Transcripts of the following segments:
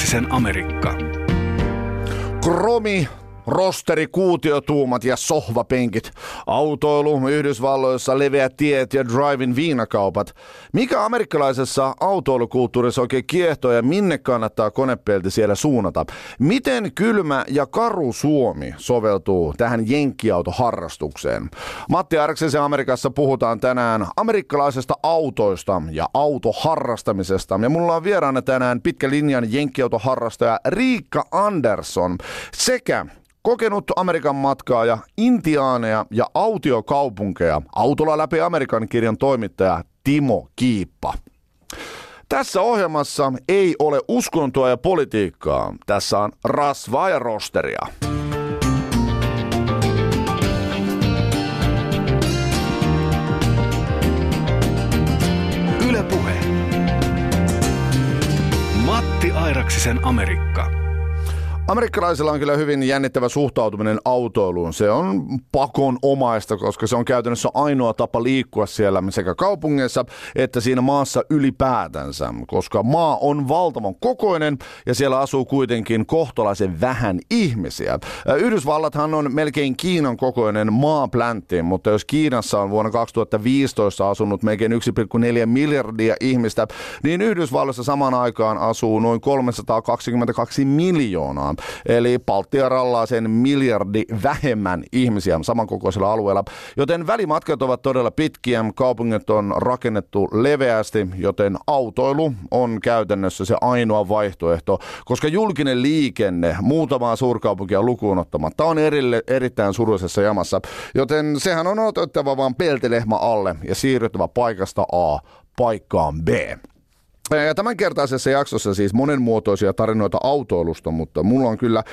Matti Airaksisen Amerikka. Kromi rosteri, kuutiotuumat ja sohvapenkit, autoilu, Yhdysvalloissa leveät tiet ja driving viinakaupat. Mikä amerikkalaisessa autoilukulttuurissa oikein kiehtoo ja minne kannattaa konepelti siellä suunnata? Miten kylmä ja karu Suomi soveltuu tähän jenkkiautoharrastukseen? Matti Arksisen Amerikassa puhutaan tänään amerikkalaisesta autoista ja autoharrastamisesta. Ja mulla on vieraana tänään pitkä linjan jenkkiautoharrastaja Riikka Andersson sekä Kokenut Amerikan matkaa ja intiaaneja ja autiokaupunkeja autolla läpi Amerikan kirjan toimittaja Timo Kiippa. Tässä ohjelmassa ei ole uskontoa ja politiikkaa. Tässä on rasvaa ja rosteria. Ylepuhe. Matti Airaksisen Amerikka. Amerikkalaisilla on kyllä hyvin jännittävä suhtautuminen autoiluun. Se on pakon omaista, koska se on käytännössä ainoa tapa liikkua siellä sekä kaupungeissa että siinä maassa ylipäätänsä, koska maa on valtavan kokoinen ja siellä asuu kuitenkin kohtalaisen vähän ihmisiä. Yhdysvallathan on melkein Kiinan kokoinen maapläntti, mutta jos Kiinassa on vuonna 2015 asunut melkein 1,4 miljardia ihmistä, niin Yhdysvalloissa samaan aikaan asuu noin 322 miljoonaa. Eli Baltia rallaa sen miljardi vähemmän ihmisiä samankokoisella alueella. Joten välimatkat ovat todella pitkiä, kaupungit on rakennettu leveästi, joten autoilu on käytännössä se ainoa vaihtoehto, koska julkinen liikenne muutamaa suurkaupunkia lukuun ottamatta on erille, erittäin suruisessa jamassa. Joten sehän on otettava vaan peltilehmä alle ja siirryttävä paikasta A paikkaan B. Tämänkertaisessa jaksossa siis monenmuotoisia tarinoita autoilusta, mutta mulla on kyllä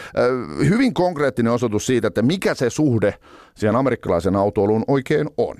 hyvin konkreettinen osoitus siitä, että mikä se suhde siihen amerikkalaisen autoiluun oikein on.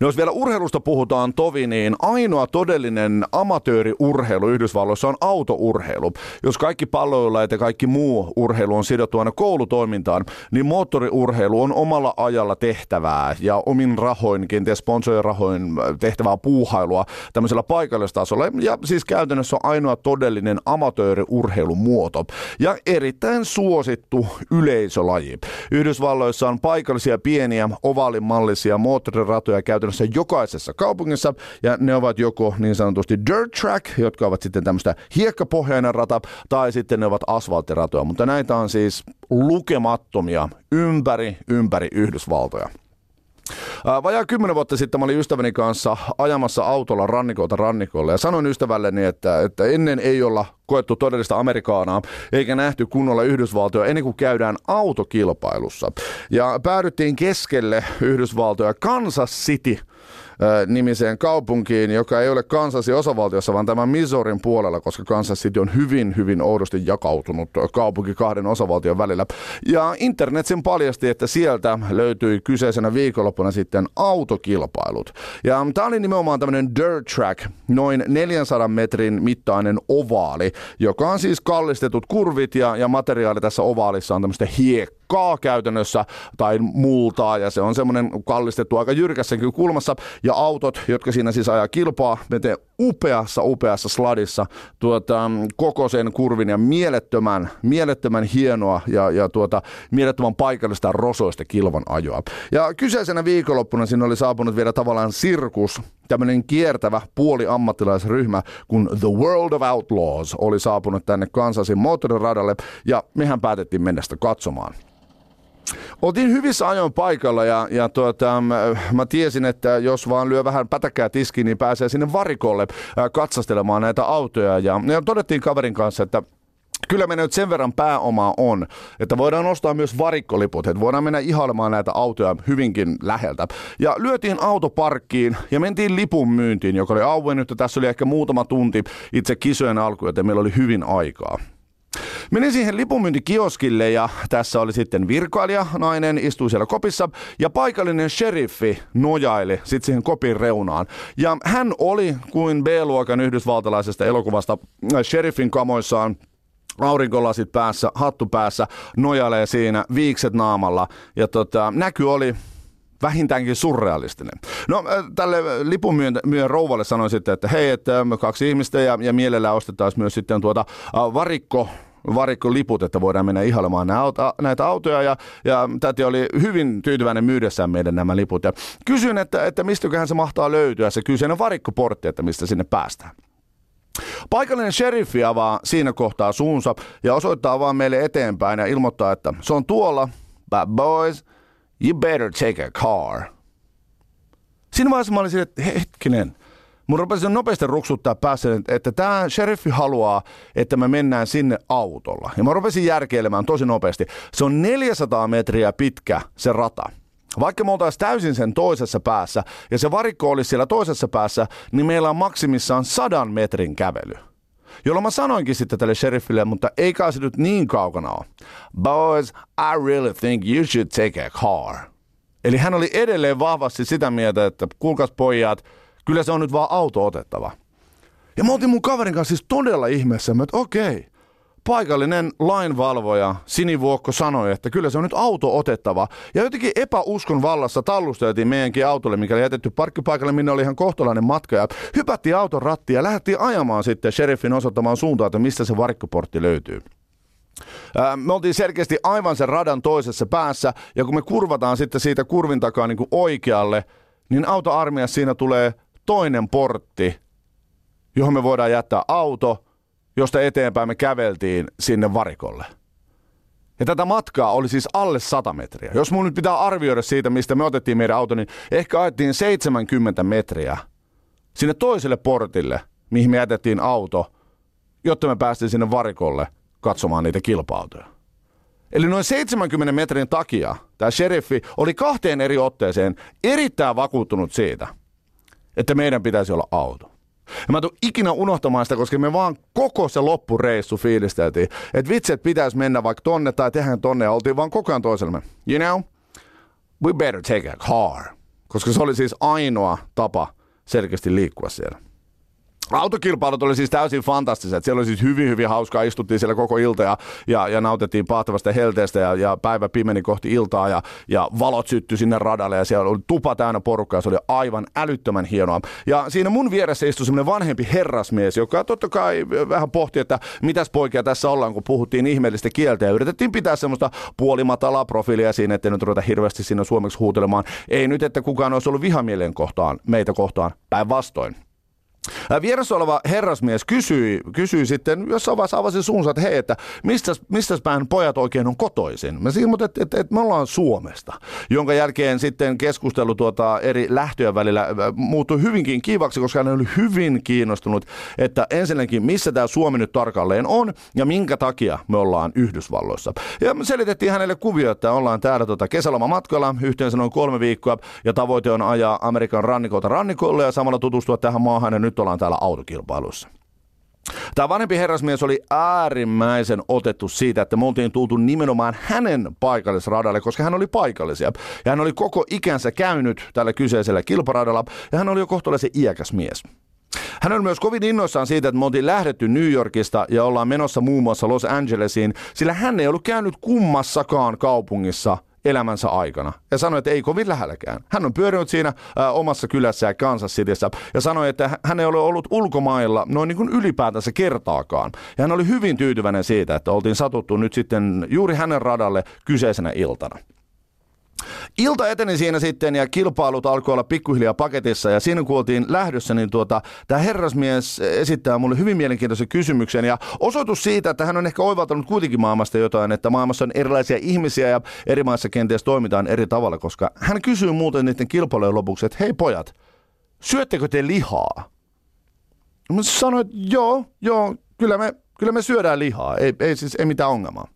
No jos vielä urheilusta puhutaan tovi, niin ainoa todellinen amatööriurheilu Yhdysvalloissa on autourheilu. Jos kaikki palloilla ja kaikki muu urheilu on sidottu aina koulutoimintaan, niin moottoriurheilu on omalla ajalla tehtävää ja omin rahoin, kenties rahoin tehtävää puuhailua tämmöisellä paikallistasolla. Ja siis käytännössä on ainoa todellinen amatööriurheilumuoto ja erittäin suosittu yleisölaji. Yhdysvalloissa on paikallisia pieniä ovaalimallisia moottoriratoja käytännössä jokaisessa kaupungissa, ja ne ovat joko niin sanotusti dirt track, jotka ovat sitten tämmöistä hiekkapohjainen rata, tai sitten ne ovat asfalttiratoja, mutta näitä on siis lukemattomia ympäri, ympäri Yhdysvaltoja. Vajaa kymmenen vuotta sitten mä olin ystäväni kanssa ajamassa autolla rannikolta rannikolle ja sanoin ystävälleni, että, että ennen ei olla koettu todellista Amerikaanaa eikä nähty kunnolla Yhdysvaltoja ennen kuin käydään autokilpailussa. Ja päädyttiin keskelle Yhdysvaltoja Kansas City – nimiseen kaupunkiin, joka ei ole Kansasin osavaltiossa, vaan tämän Missourin puolella, koska Kansas City on hyvin, hyvin oudosti jakautunut kaupunki kahden osavaltion välillä. Ja internet sen paljasti, että sieltä löytyi kyseisenä viikonloppuna sitten autokilpailut. Ja tämä oli nimenomaan tämmöinen dirt track, noin 400 metrin mittainen ovaali, joka on siis kallistetut kurvit ja, ja materiaali tässä ovaalissa on tämmöistä hiekkaa kaa käytännössä tai multaa ja se on semmoinen kallistettu aika jyrkässäkin kulmassa ja autot, jotka siinä siis ajaa kilpaa, menee upeassa, upeassa sladissa tuota, koko sen kurvin ja mielettömän, mielettömän hienoa ja, ja tuota, mielettömän paikallista rosoista kilvan ajoa. Ja kyseisenä viikonloppuna sinne oli saapunut vielä tavallaan sirkus, tämmöinen kiertävä puoliammattilaisryhmä, kun The World of Outlaws oli saapunut tänne Kansasin moottoriradalle ja mehän päätettiin mennä sitä katsomaan. Oltiin hyvissä ajoin paikalla ja, ja tuota, mä tiesin, että jos vaan lyö vähän pätäkää tiskiin, niin pääsee sinne varikolle katsastelemaan näitä autoja. Ja, ja todettiin kaverin kanssa, että kyllä me nyt sen verran pääomaa on, että voidaan ostaa myös varikkoliput, että voidaan mennä ihailemaan näitä autoja hyvinkin läheltä. Ja lyötiin autoparkkiin ja mentiin lipun myyntiin, joka oli auennut ja tässä oli ehkä muutama tunti itse kisojen alku, joten meillä oli hyvin aikaa. Menin siihen lipunmyyntikioskille ja tässä oli sitten virkailija, nainen, istui siellä kopissa ja paikallinen sheriffi nojaili sitten siihen kopin reunaan. Ja hän oli kuin B-luokan yhdysvaltalaisesta elokuvasta äh, sheriffin kamoissaan aurinkolasit päässä, hattu päässä, nojailee siinä, viikset naamalla. Ja tota, näky oli vähintäänkin surrealistinen. No tälle lipun myön rouvalle sanoin sitten, että hei, että kaksi ihmistä ja, ja mielellään ostetaan myös sitten tuota varikko varikkoliput, että voidaan mennä ihailemaan näitä autoja. Ja, ja täti oli hyvin tyytyväinen myydessään meidän nämä liput. Ja kysyin, että, että mistäköhän se mahtaa löytyä, se kyseinen varikkoportti, että mistä sinne päästään. Paikallinen sheriffi avaa siinä kohtaa suunsa ja osoittaa vaan meille eteenpäin ja ilmoittaa, että se on tuolla, but boys, you better take a car. Siinä vaiheessa mä olin sille, että hetkinen, Mun rupesi nopeasti ruksuttaa päässä, että tämä sheriffi haluaa, että me mennään sinne autolla. Ja mä rupesin järkeilemään tosi nopeasti. Se on 400 metriä pitkä se rata. Vaikka me oltaisiin täysin sen toisessa päässä ja se varikko olisi siellä toisessa päässä, niin meillä on maksimissaan sadan metrin kävely. Jolloin mä sanoinkin sitten tälle sheriffille, mutta ei kai se nyt niin kaukana ole. Boys, I really think you should take a car. Eli hän oli edelleen vahvasti sitä mieltä, että kuulkas pojat, Kyllä se on nyt vaan auto otettava. Ja mä oltiin mun kaverin kanssa siis todella ihmeessä, että okei, paikallinen lainvalvoja Sinivuokko sanoi, että kyllä se on nyt auto otettava. Ja jotenkin epäuskon vallassa tallusteltiin meidänkin autolle, mikä oli jätetty parkkipaikalle, minne oli ihan kohtalainen matka. Ja hypättiin auton rattiin ja lähdettiin ajamaan sitten sheriffin osoittamaan suuntaan, että mistä se varikkoportti löytyy. Me oltiin selkeästi aivan sen radan toisessa päässä, ja kun me kurvataan sitten siitä kurvin takaa niin kuin oikealle, niin autoarmias siinä tulee toinen portti, johon me voidaan jättää auto, josta eteenpäin me käveltiin sinne varikolle. Ja tätä matkaa oli siis alle 100 metriä. Jos mun nyt pitää arvioida siitä, mistä me otettiin meidän auto, niin ehkä ajettiin 70 metriä sinne toiselle portille, mihin me jätettiin auto, jotta me päästiin sinne varikolle katsomaan niitä kilpa-autoja. Eli noin 70 metrin takia tämä sheriffi oli kahteen eri otteeseen erittäin vakuuttunut siitä – että meidän pitäisi olla auto. Ja mä tuun ikinä unohtamaan sitä, koska me vaan koko se loppureissu fiilisteltiin, että vitsi, että pitäisi mennä vaikka tonne tai tehdään tonne, ja oltiin vaan koko ajan toiselle. You know, we better take a car. Koska se oli siis ainoa tapa selkeästi liikkua siellä. Autokilpailut oli siis täysin fantastiset. Siellä oli siis hyvin, hyvin hauskaa. Istuttiin siellä koko ilta ja, ja, ja nautettiin pahtavasta helteestä ja, ja päivä pimeni kohti iltaa ja, ja valot syttyi sinne radalle ja siellä oli tupa täynnä porukkaa. Se oli aivan älyttömän hienoa. Ja siinä mun vieressä istui semmoinen vanhempi herrasmies, joka totta kai vähän pohti, että mitäs poikia tässä ollaan, kun puhuttiin ihmeellistä kieltä ja yritettiin pitää semmoista puolimatalaa profiilia siinä, ettei nyt ruveta hirveästi siinä suomeksi huutelemaan. Ei nyt, että kukaan olisi ollut vihamielen kohtaan, meitä kohtaan, päinvastoin. Vieressä oleva herrasmies kysyi, kysyi sitten jossain vaiheessa avasi suunsa, että hei, että mistä, mistä päin pojat oikein on kotoisin. Mä ilmoitin, että, että, että, me ollaan Suomesta, jonka jälkeen sitten keskustelu tuota eri lähtöjen välillä muuttui hyvinkin kivaksi, koska hän oli hyvin kiinnostunut, että ensinnäkin missä tämä Suomi nyt tarkalleen on ja minkä takia me ollaan Yhdysvalloissa. Ja selitettiin hänelle kuvio, että ollaan täällä tuota kesälomamatkalla yhteensä noin kolme viikkoa ja tavoite on ajaa Amerikan rannikolta rannikolle ja samalla tutustua tähän maahan ja nyt nyt ollaan täällä autokilpailussa. Tämä vanhempi herrasmies oli äärimmäisen otettu siitä, että me oltiin tultu nimenomaan hänen paikallisradalle, koska hän oli paikallisia. Ja hän oli koko ikänsä käynyt tällä kyseisellä kilparadalla ja hän oli jo kohtalaisen iäkäs mies. Hän on myös kovin innoissaan siitä, että me oltiin lähdetty New Yorkista ja ollaan menossa muun muassa Los Angelesiin, sillä hän ei ollut käynyt kummassakaan kaupungissa – elämänsä aikana. Ja sanoi, että ei kovin lähelläkään. Hän on pyörinyt siinä ä, omassa kylässä Kansas Cityssä ja sanoi, että hän ei ole ollut ulkomailla noin niin kuin ylipäätänsä kertaakaan. Ja hän oli hyvin tyytyväinen siitä, että oltiin satuttu nyt sitten juuri hänen radalle kyseisenä iltana. Ilta eteni siinä sitten ja kilpailut alkoi olla pikkuhiljaa paketissa ja siinä kun oltiin lähdössä, niin tuota, tämä herrasmies esittää mulle hyvin mielenkiintoisen kysymyksen ja osoitus siitä, että hän on ehkä oivaltanut kuitenkin maailmasta jotain, että maailmassa on erilaisia ihmisiä ja eri maissa kenties toimitaan eri tavalla, koska hän kysyy muuten niiden kilpailujen lopuksi, että hei pojat, syöttekö te lihaa? Mä sanoin, että joo, joo, kyllä me, kyllä me syödään lihaa, ei, ei siis ei mitään ongelmaa.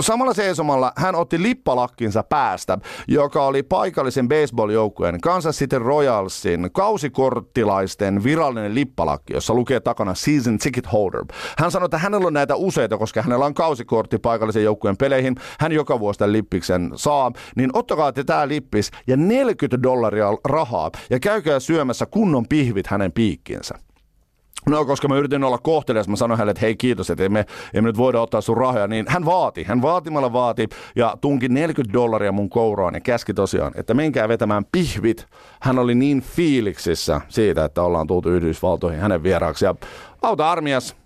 Samalla seisomalla hän otti lippalakkinsa päästä, joka oli paikallisen baseball-joukkueen Kansas City Royalsin kausikorttilaisten virallinen lippalakki, jossa lukee takana Season Ticket Holder. Hän sanoi, että hänellä on näitä useita, koska hänellä on kausikortti paikallisen joukkueen peleihin. Hän joka vuosi tämän lippiksen saa. Niin ottakaa te tämä lippis ja 40 dollaria rahaa ja käykää syömässä kunnon pihvit hänen piikkinsä. No, koska mä yritin olla kohtelias, mä sanoin hänelle, että hei kiitos, että emme, emme nyt voida ottaa sun rahoja, niin hän vaati, hän vaatimalla vaati ja tunki 40 dollaria mun kouraan ja käski tosiaan, että menkää vetämään pihvit. Hän oli niin fiiliksissä siitä, että ollaan tultu Yhdysvaltoihin hänen vieraaksi ja auta armias,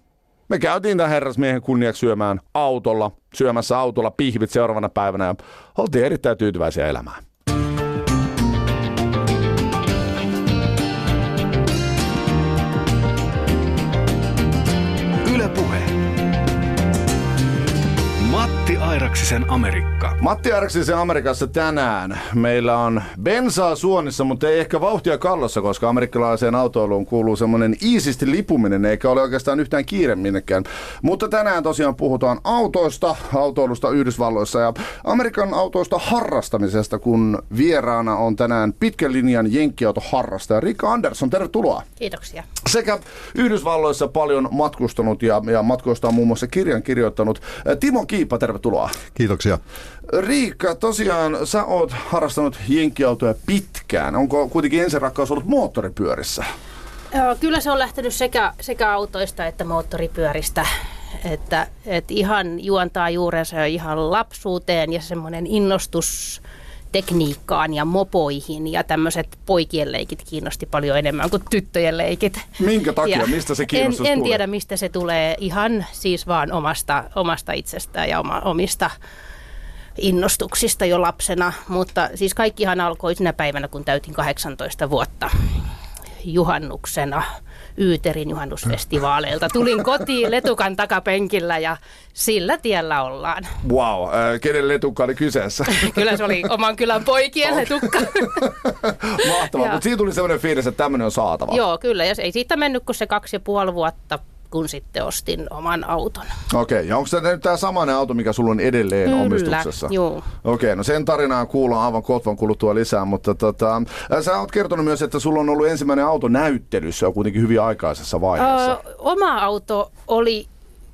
me käytiin tämän herrasmiehen kunniaksi syömään autolla, syömässä autolla pihvit seuraavana päivänä ja oltiin erittäin tyytyväisiä elämään. Airaksisen Amerikka. Matti Airaksisen Amerikassa tänään meillä on bensaa suonissa, mutta ei ehkä vauhtia kallossa, koska amerikkalaiseen autoiluun kuuluu semmoinen iisisti lipuminen, eikä ole oikeastaan yhtään kiire minnekään. Mutta tänään tosiaan puhutaan autoista, autoilusta Yhdysvalloissa ja Amerikan autoista harrastamisesta, kun vieraana on tänään pitkän linjan jenkkiautoharrastaja Rika Andersson. Tervetuloa. Kiitoksia. Sekä Yhdysvalloissa paljon matkustanut ja, ja matkoista muun muassa kirjan kirjoittanut Timo Kiippa, tervetuloa. Kiitoksia. Riikka, tosiaan sä oot harrastanut jenkkiautoja pitkään. Onko kuitenkin ensin rakkaus ollut moottoripyörissä? Kyllä se on lähtenyt sekä, sekä autoista että moottoripyöristä. Että, että ihan juontaa juurensa jo ihan lapsuuteen ja semmoinen innostus tekniikkaan ja mopoihin ja tämmöiset poikien leikit kiinnosti paljon enemmän kuin tyttöjen leikit. Minkä takia? Ja mistä se kiinnostus en, en tulee? tiedä, mistä se tulee. Ihan siis vaan omasta, omasta itsestään ja oma, omista innostuksista jo lapsena, mutta siis kaikkihan alkoi sinä päivänä, kun täytin 18 vuotta juhannuksena Yyterin juhannusfestivaaleilta. Tulin kotiin letukan takapenkillä ja sillä tiellä ollaan. Wow, äh, kenen letukka oli kyseessä? Kyllä se oli oman kylän poikien letukka. Mahtavaa, mutta siitä tuli sellainen fiilis, että tämmöinen on saatava. Joo, kyllä. Ja ei siitä mennyt kuin se kaksi ja puoli vuotta kun sitten ostin oman auton. Okei, okay, ja onko tämä nyt tämä samainen auto, mikä sulla on edelleen Kyllä, omistuksessa? joo. Okei, okay, no sen tarinaa kuullaan aivan kotvan kuluttua lisää, mutta tota, sä oot kertonut myös, että sulla on ollut ensimmäinen auto näyttelyssä jo kuitenkin hyvin aikaisessa vaiheessa. Öö, oma auto oli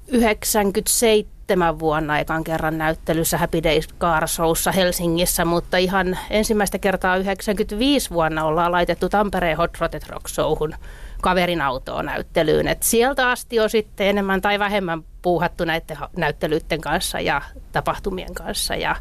97 vuonna ekan kerran näyttelyssä Happy Days Car Showssa Helsingissä, mutta ihan ensimmäistä kertaa 95 vuonna ollaan laitettu Tampereen Hot Rocket Rock Showhun kaverin autoa näyttelyyn. Et sieltä asti on sitten enemmän tai vähemmän puuhattu näiden näyttelyiden kanssa ja tapahtumien kanssa. Ja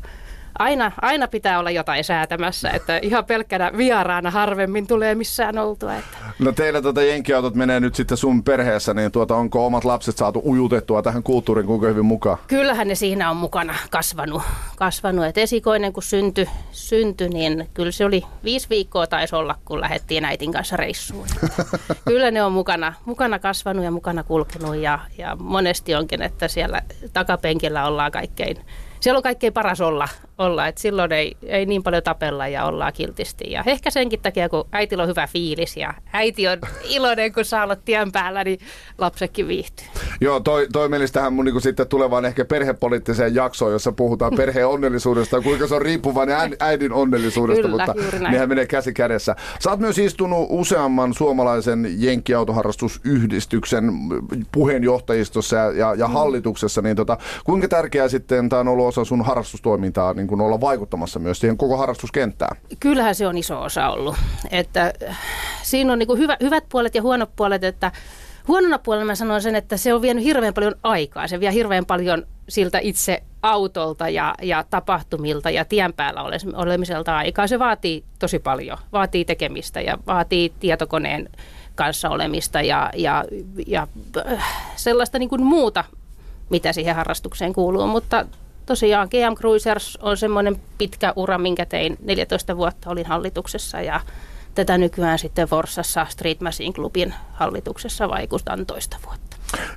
aina, aina pitää olla jotain säätämässä, että ihan pelkkänä vieraana harvemmin tulee missään oltua. Että. No teillä tuota jenkkiautot menee nyt sitten sun perheessä, niin tuota, onko omat lapset saatu ujutettua tähän kulttuuriin kuinka hyvin mukaan? Kyllähän ne siinä on mukana kasvanut. kasvanut. Et esikoinen kun syntyi, synty, niin kyllä se oli viisi viikkoa taisi olla, kun lähdettiin äitin kanssa reissuun. kyllä ne on mukana, mukana kasvanut ja mukana kulkenut ja, ja monesti onkin, että siellä takapenkillä ollaan kaikkein siellä on kaikkein paras olla, olla että silloin ei, ei niin paljon tapella ja ollaan kiltisti. Ja ehkä senkin takia, kun äitillä on hyvä fiilis ja äiti on iloinen, kun saa olla tien päällä, niin lapsetkin viihtyy. Joo, toi, toi menisi tähän mun niin sitten tulevaan ehkä perhepoliittiseen jaksoon, jossa puhutaan perheen onnellisuudesta, kuinka se on riippuvainen äidin onnellisuudesta, Kyllä, mutta nehän menee käsi kädessä. Sä oot myös istunut useamman suomalaisen jenkkiautoharrastusyhdistyksen puheenjohtajistossa ja, ja, ja hallituksessa, niin tota, kuinka tärkeää sitten tämä on ollut osa sun harrastustoimintaa niin kun olla vaikuttamassa myös siihen koko harrastuskenttään? Kyllähän se on iso osa ollut. Että siinä on niin hyvä, hyvät puolet ja huonot puolet, että Huonona puolella mä sanon sen, että se on vienyt hirveän paljon aikaa. Se vie hirveän paljon siltä itse autolta ja, ja tapahtumilta ja tien päällä olemiselta aikaa. Se vaatii tosi paljon. Vaatii tekemistä ja vaatii tietokoneen kanssa olemista ja, ja, ja sellaista niin kuin muuta, mitä siihen harrastukseen kuuluu. Mutta tosiaan GM Cruisers on semmoinen pitkä ura, minkä tein 14 vuotta olin hallituksessa ja tätä nykyään sitten Forsassa Street Machine Clubin hallituksessa vaikutan toista vuotta.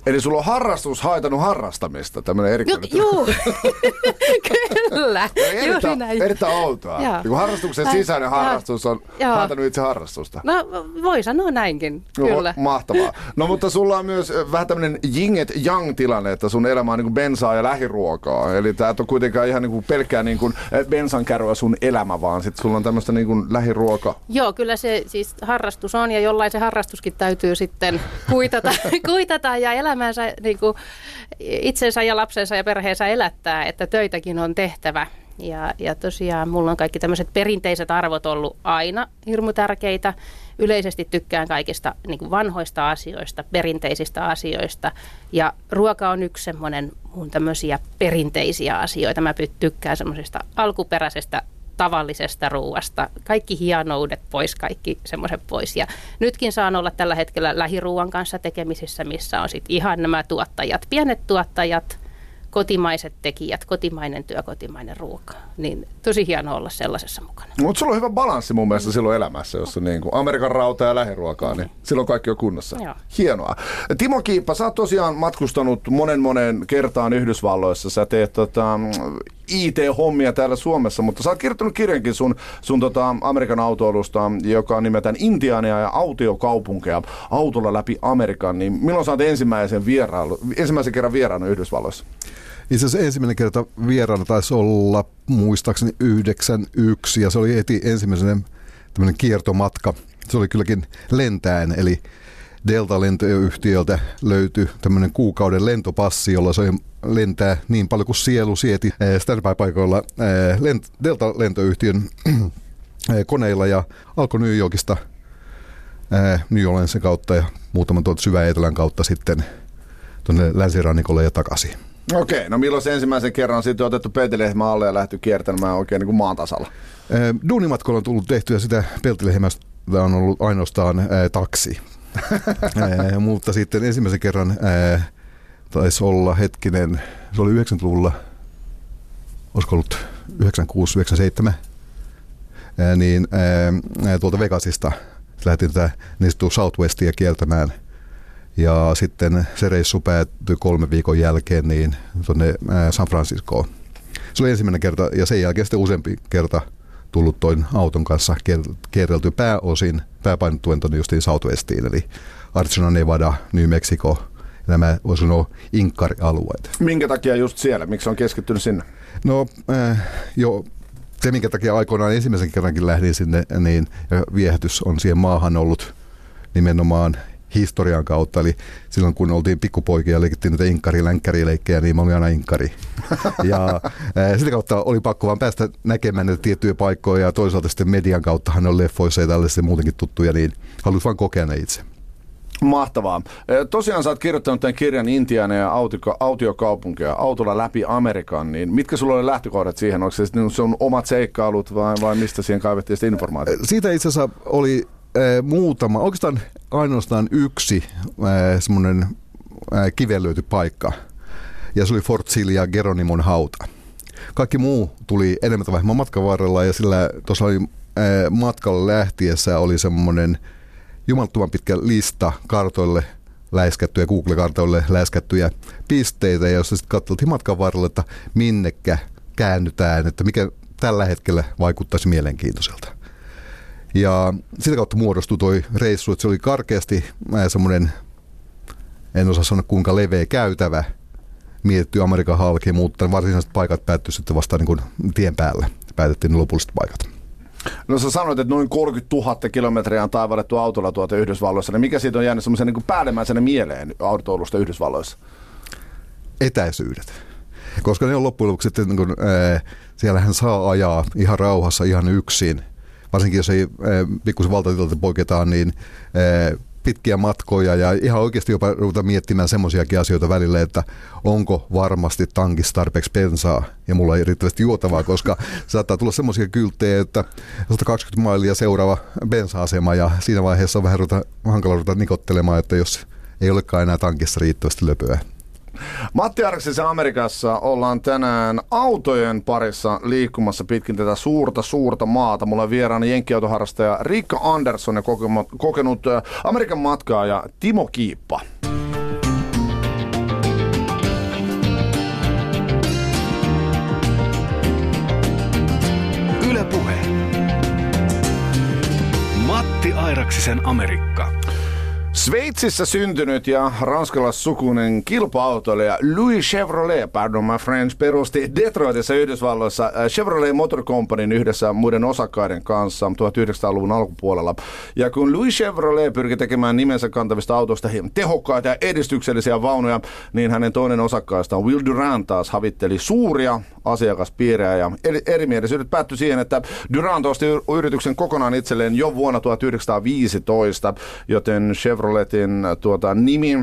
Eli sulla on harrastus haitanut harrastamista, tämmöinen erikoinen. Joo, kyllä. Erittäin, erittäin outoa. Joo. Niin harrastuksen sisäinen harrastus on Joo. haitanut itse harrastusta. No voi sanoa näinkin, kyllä. No, mahtavaa. No mutta sulla on myös vähän tämmöinen jinget jang tilanne, että sun elämä on niin kuin bensaa ja lähiruokaa. Eli tää on kuitenkaan ihan niin kuin pelkkää niin kuin bensan kärryä sun elämä, vaan sitten sulla on tämmöistä niin kuin lähiruoka. Joo, kyllä se siis harrastus on ja jollain se harrastuskin täytyy sitten kuitata, kuitata ja elämänsä niin kuin itsensä ja lapsensa ja perheensä elättää, että töitäkin on tehtävä. Ja, ja tosiaan mulla on kaikki tämmöiset perinteiset arvot ollut aina hirmu tärkeitä. Yleisesti tykkään kaikista niin kuin vanhoista asioista, perinteisistä asioista. Ja ruoka on yksi semmoinen mun tämmöisiä perinteisiä asioita. Mä tykkään semmoisesta alkuperäisestä tavallisesta ruuasta. Kaikki hienoudet pois, kaikki semmoiset pois. Ja nytkin saan olla tällä hetkellä lähiruuan kanssa tekemisissä, missä on sitten ihan nämä tuottajat, pienet tuottajat, kotimaiset tekijät, kotimainen työ, kotimainen ruoka. Niin tosi hienoa olla sellaisessa mukana. Mutta sulla on hyvä balanssi mun mielestä silloin elämässä, jos on niin kuin Amerikan rauta ja lähiruokaa, niin silloin kaikki on kunnossa. Joo. Hienoa. Timo Kiippa, sä oot tosiaan matkustanut monen monen kertaan Yhdysvalloissa. Sä teet tota, IT-hommia täällä Suomessa, mutta sä oot kirjoittanut kirjankin sun, sun tota Amerikan autoilusta, joka on nimeltään Intiania ja autiokaupunkeja autolla läpi Amerikan. Niin milloin sä oot ensimmäisen, vierailu, ensimmäisen kerran vieraana Yhdysvalloissa? Itse asiassa ensimmäinen kerta vieraana taisi olla muistaakseni 91 ja se oli heti ensimmäinen tämmöinen kiertomatka. Se oli kylläkin lentäen, eli Delta-lentoyhtiöltä löytyi tämmöinen kuukauden lentopassi, jolla se lentää niin paljon kuin sielu sieti eh, standby-paikoilla eh, Delta-lentoyhtiön eh, koneilla ja alkoi New Yorkista New Orleansin kautta ja muutaman tuolta syvä etelän kautta sitten tuonne länsirannikolle ja takaisin. Okei, no milloin se ensimmäisen kerran sitten otettu peltilehmä alle ja lähty kiertämään oikein niin kuin maan tasalla? Duunimatkalla on tullut tehtyä sitä peltilehmästä on ollut ainoastaan ää, taksi. ää, mutta sitten ensimmäisen kerran ää, taisi olla hetkinen, se oli 90-luvulla, olisiko ollut 96, 97, ää, niin ää, tuolta Vegasista lähdettiin tätä niin Southwestia kieltämään – ja sitten se reissu päättyi kolme viikon jälkeen niin tuonne San Franciscoon. Se oli ensimmäinen kerta ja sen jälkeen sitten useampi kerta tullut toin auton kanssa kierrelty pääosin, pääpainottuen tuonne justiin Southwestiin, eli Arizona, Nevada, New Mexico, nämä voisi sanoa inkkarialueet. Minkä takia just siellä? Miksi on keskittynyt sinne? No äh, jo se, minkä takia aikoinaan ensimmäisen kerrankin lähdin sinne, niin viehätys on siihen maahan ollut nimenomaan historian kautta. Eli silloin kun oltiin pikkupoikia ja leikittiin näitä inkkari leikkejä niin mä olin aina inkari. ja ää, sitä kautta oli pakko vaan päästä näkemään näitä tiettyjä paikkoja ja toisaalta sitten median kauttahan on leffoissa ja tällaisia muutenkin tuttuja, niin haluat vaan kokea ne itse. Mahtavaa. Tosiaan sä oot kirjoittanut tämän kirjan Intiana ja autiokaupunkia autolla läpi Amerikan, niin mitkä sulla oli lähtökohdat siihen? Onko se sun omat seikkailut vai, vai mistä siihen kaivettiin sitä informaatiota? Siitä itse asiassa oli muutama, oikeastaan ainoastaan yksi semmoinen kivelöity paikka. Ja se oli Fort Silia Geronimon hauta. Kaikki muu tuli enemmän tai vähemmän matkan varrella ja sillä tuossa oli matkalla lähtiessä oli semmoinen jumalattoman pitkä lista kartoille läiskättyjä, Google-kartoille läiskättyjä pisteitä, joissa sitten katsottiin matkan varrella, että minnekä käännytään, että mikä tällä hetkellä vaikuttaisi mielenkiintoiselta. Ja sitä kautta muodostui toi reissu, että se oli karkeasti semmoinen, en osaa sanoa kuinka leveä käytävä, mietitty Amerikan halki, mutta varsinaiset paikat päättyi sitten vasta niin kuin tien päällä. Päätettiin ne lopulliset paikat. No sä sanoit, että noin 30 000 kilometriä on taivallettu autolla tuolta Yhdysvalloissa. Niin mikä siitä on jäänyt semmoisen niin päällimmäisenä mieleen autoilusta Yhdysvalloissa? Etäisyydet. Koska ne on loppujen lopuksi, että niin kuin, äh, siellähän saa ajaa ihan rauhassa, ihan yksin – varsinkin jos ei pikkusen valtatilta poiketaan, niin pitkiä matkoja ja ihan oikeasti jopa ruveta miettimään semmoisiakin asioita välillä, että onko varmasti tankissa tarpeeksi bensaa ja mulla ei riittävästi juotavaa, koska saattaa tulla semmoisia kylttejä, että 120 mailia seuraava bensa-asema ja siinä vaiheessa on vähän ruveta, hankala ruveta nikottelemaan, että jos ei olekaan enää tankissa riittävästi löpöä. Matti Arksisen Amerikassa ollaan tänään autojen parissa liikkumassa pitkin tätä suurta, suurta maata. Mulla on vieraana jenkkiautoharrastaja Riikka Andersson ja kokenut Amerikan matkaaja Timo Kiippa. Matti Airaksisen Amerikka. Sveitsissä syntynyt ja ranskalaissukunen kilpa-autoilija Louis Chevrolet, pardon my French, perusti Detroitissa Yhdysvalloissa äh, Chevrolet Motor Companyn yhdessä muiden osakkaiden kanssa 1900-luvun alkupuolella. Ja kun Louis Chevrolet pyrki tekemään nimensä kantavista autoista tehokkaita ja edistyksellisiä vaunuja, niin hänen toinen osakkaistaan Will Durant taas havitteli suuria asiakaspiirejä ja erimielisyydet päättyi siihen, että Durant osti yrityksen kokonaan itselleen jo vuonna 1915, joten Chevroletin tuota, nimi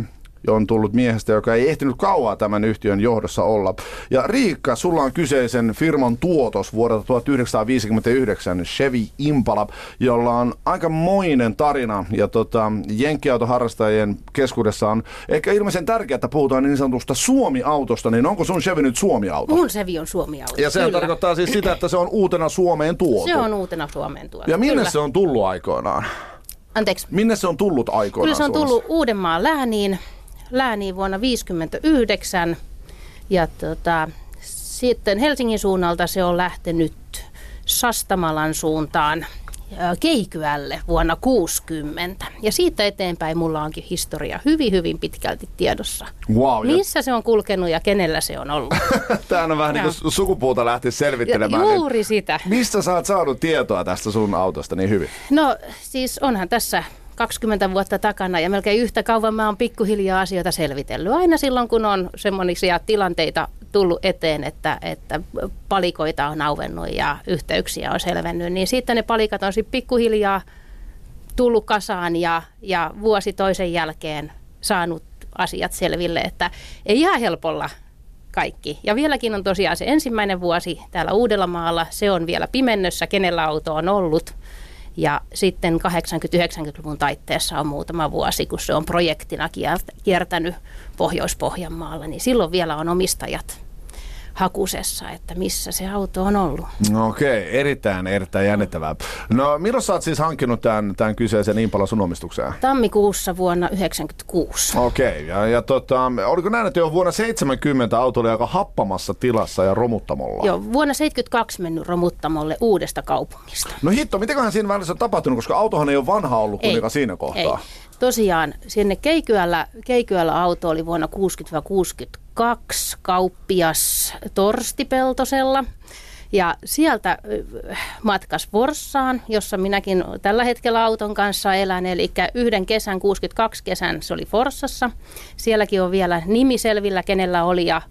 on tullut miehestä, joka ei ehtinyt kauaa tämän yhtiön johdossa olla. Ja Riikka, sulla on kyseisen firman tuotos vuodelta 1959, Chevy Impala, jolla on aika moinen tarina. Ja tota, jenkkiautoharrastajien keskuudessa on ehkä ilmeisen tärkeää, että puhutaan niin sanotusta Suomi-autosta, niin onko sun Chevy nyt Suomi-auto? Mun Chevy on Suomi-auto, Ja se tarkoittaa siis sitä, että se on uutena Suomeen tuotu. Se on uutena Suomeen tuotu. Ja minne kyllä. se on tullut aikoinaan? Anteeksi. Minne se on tullut aikoinaan Kyllä se on tullut Uudenmaan lääniin. Lääniin vuonna 1959 ja tota, sitten Helsingin suunnalta se on lähtenyt Sastamalan suuntaan Keikyälle vuonna 60. Ja siitä eteenpäin mulla onkin historia hyvin, hyvin pitkälti tiedossa. Wow, Missä se on kulkenut ja kenellä se on ollut. Tämä on vähän niin kuin sukupuuta lähti selvittelemään. Ja juuri sitä. Mistä sä oot saanut tietoa tästä sun autosta niin hyvin? No siis onhan tässä 20 vuotta takana ja melkein yhtä kauan mä oon pikkuhiljaa asioita selvitellyt. Aina silloin, kun on semmoisia tilanteita tullut eteen, että, että palikoita on auvennut ja yhteyksiä on selvennyt, niin sitten ne palikat on sitten pikkuhiljaa tullut kasaan ja, ja vuosi toisen jälkeen saanut asiat selville, että ei ihan helpolla kaikki. Ja vieläkin on tosiaan se ensimmäinen vuosi täällä Uudellamaalla, se on vielä pimennössä, kenellä auto on ollut – ja sitten 80-90-luvun taitteessa on muutama vuosi, kun se on projektina kiertänyt Pohjois-Pohjanmaalla, niin silloin vielä on omistajat hakusessa, että missä se auto on ollut. No okei, okay, erittäin, erittäin jännittävää. No milloin sä oot siis hankkinut tämän, tämän kyseisen Impala sun omistukseen? Tammikuussa vuonna 1996. Okei, okay, ja, ja tota, oliko näin, että jo vuonna 70 auto oli aika happamassa tilassa ja romuttamolla? Joo, vuonna 72 mennyt romuttamolle uudesta kaupungista. No hitto, mitenköhän siinä välissä on tapahtunut, koska autohan ei ole vanha ollut kuitenkaan siinä kohtaa. Ei. Tosiaan sinne Keikyällä, Keikyällä auto oli vuonna 60-62 kaksi kauppias Torstipeltosella. Ja sieltä matkas Forssaan, jossa minäkin tällä hetkellä auton kanssa elän. Eli yhden kesän, 62 kesän, se oli Forssassa. Sielläkin on vielä nimi selvillä, kenellä oli ja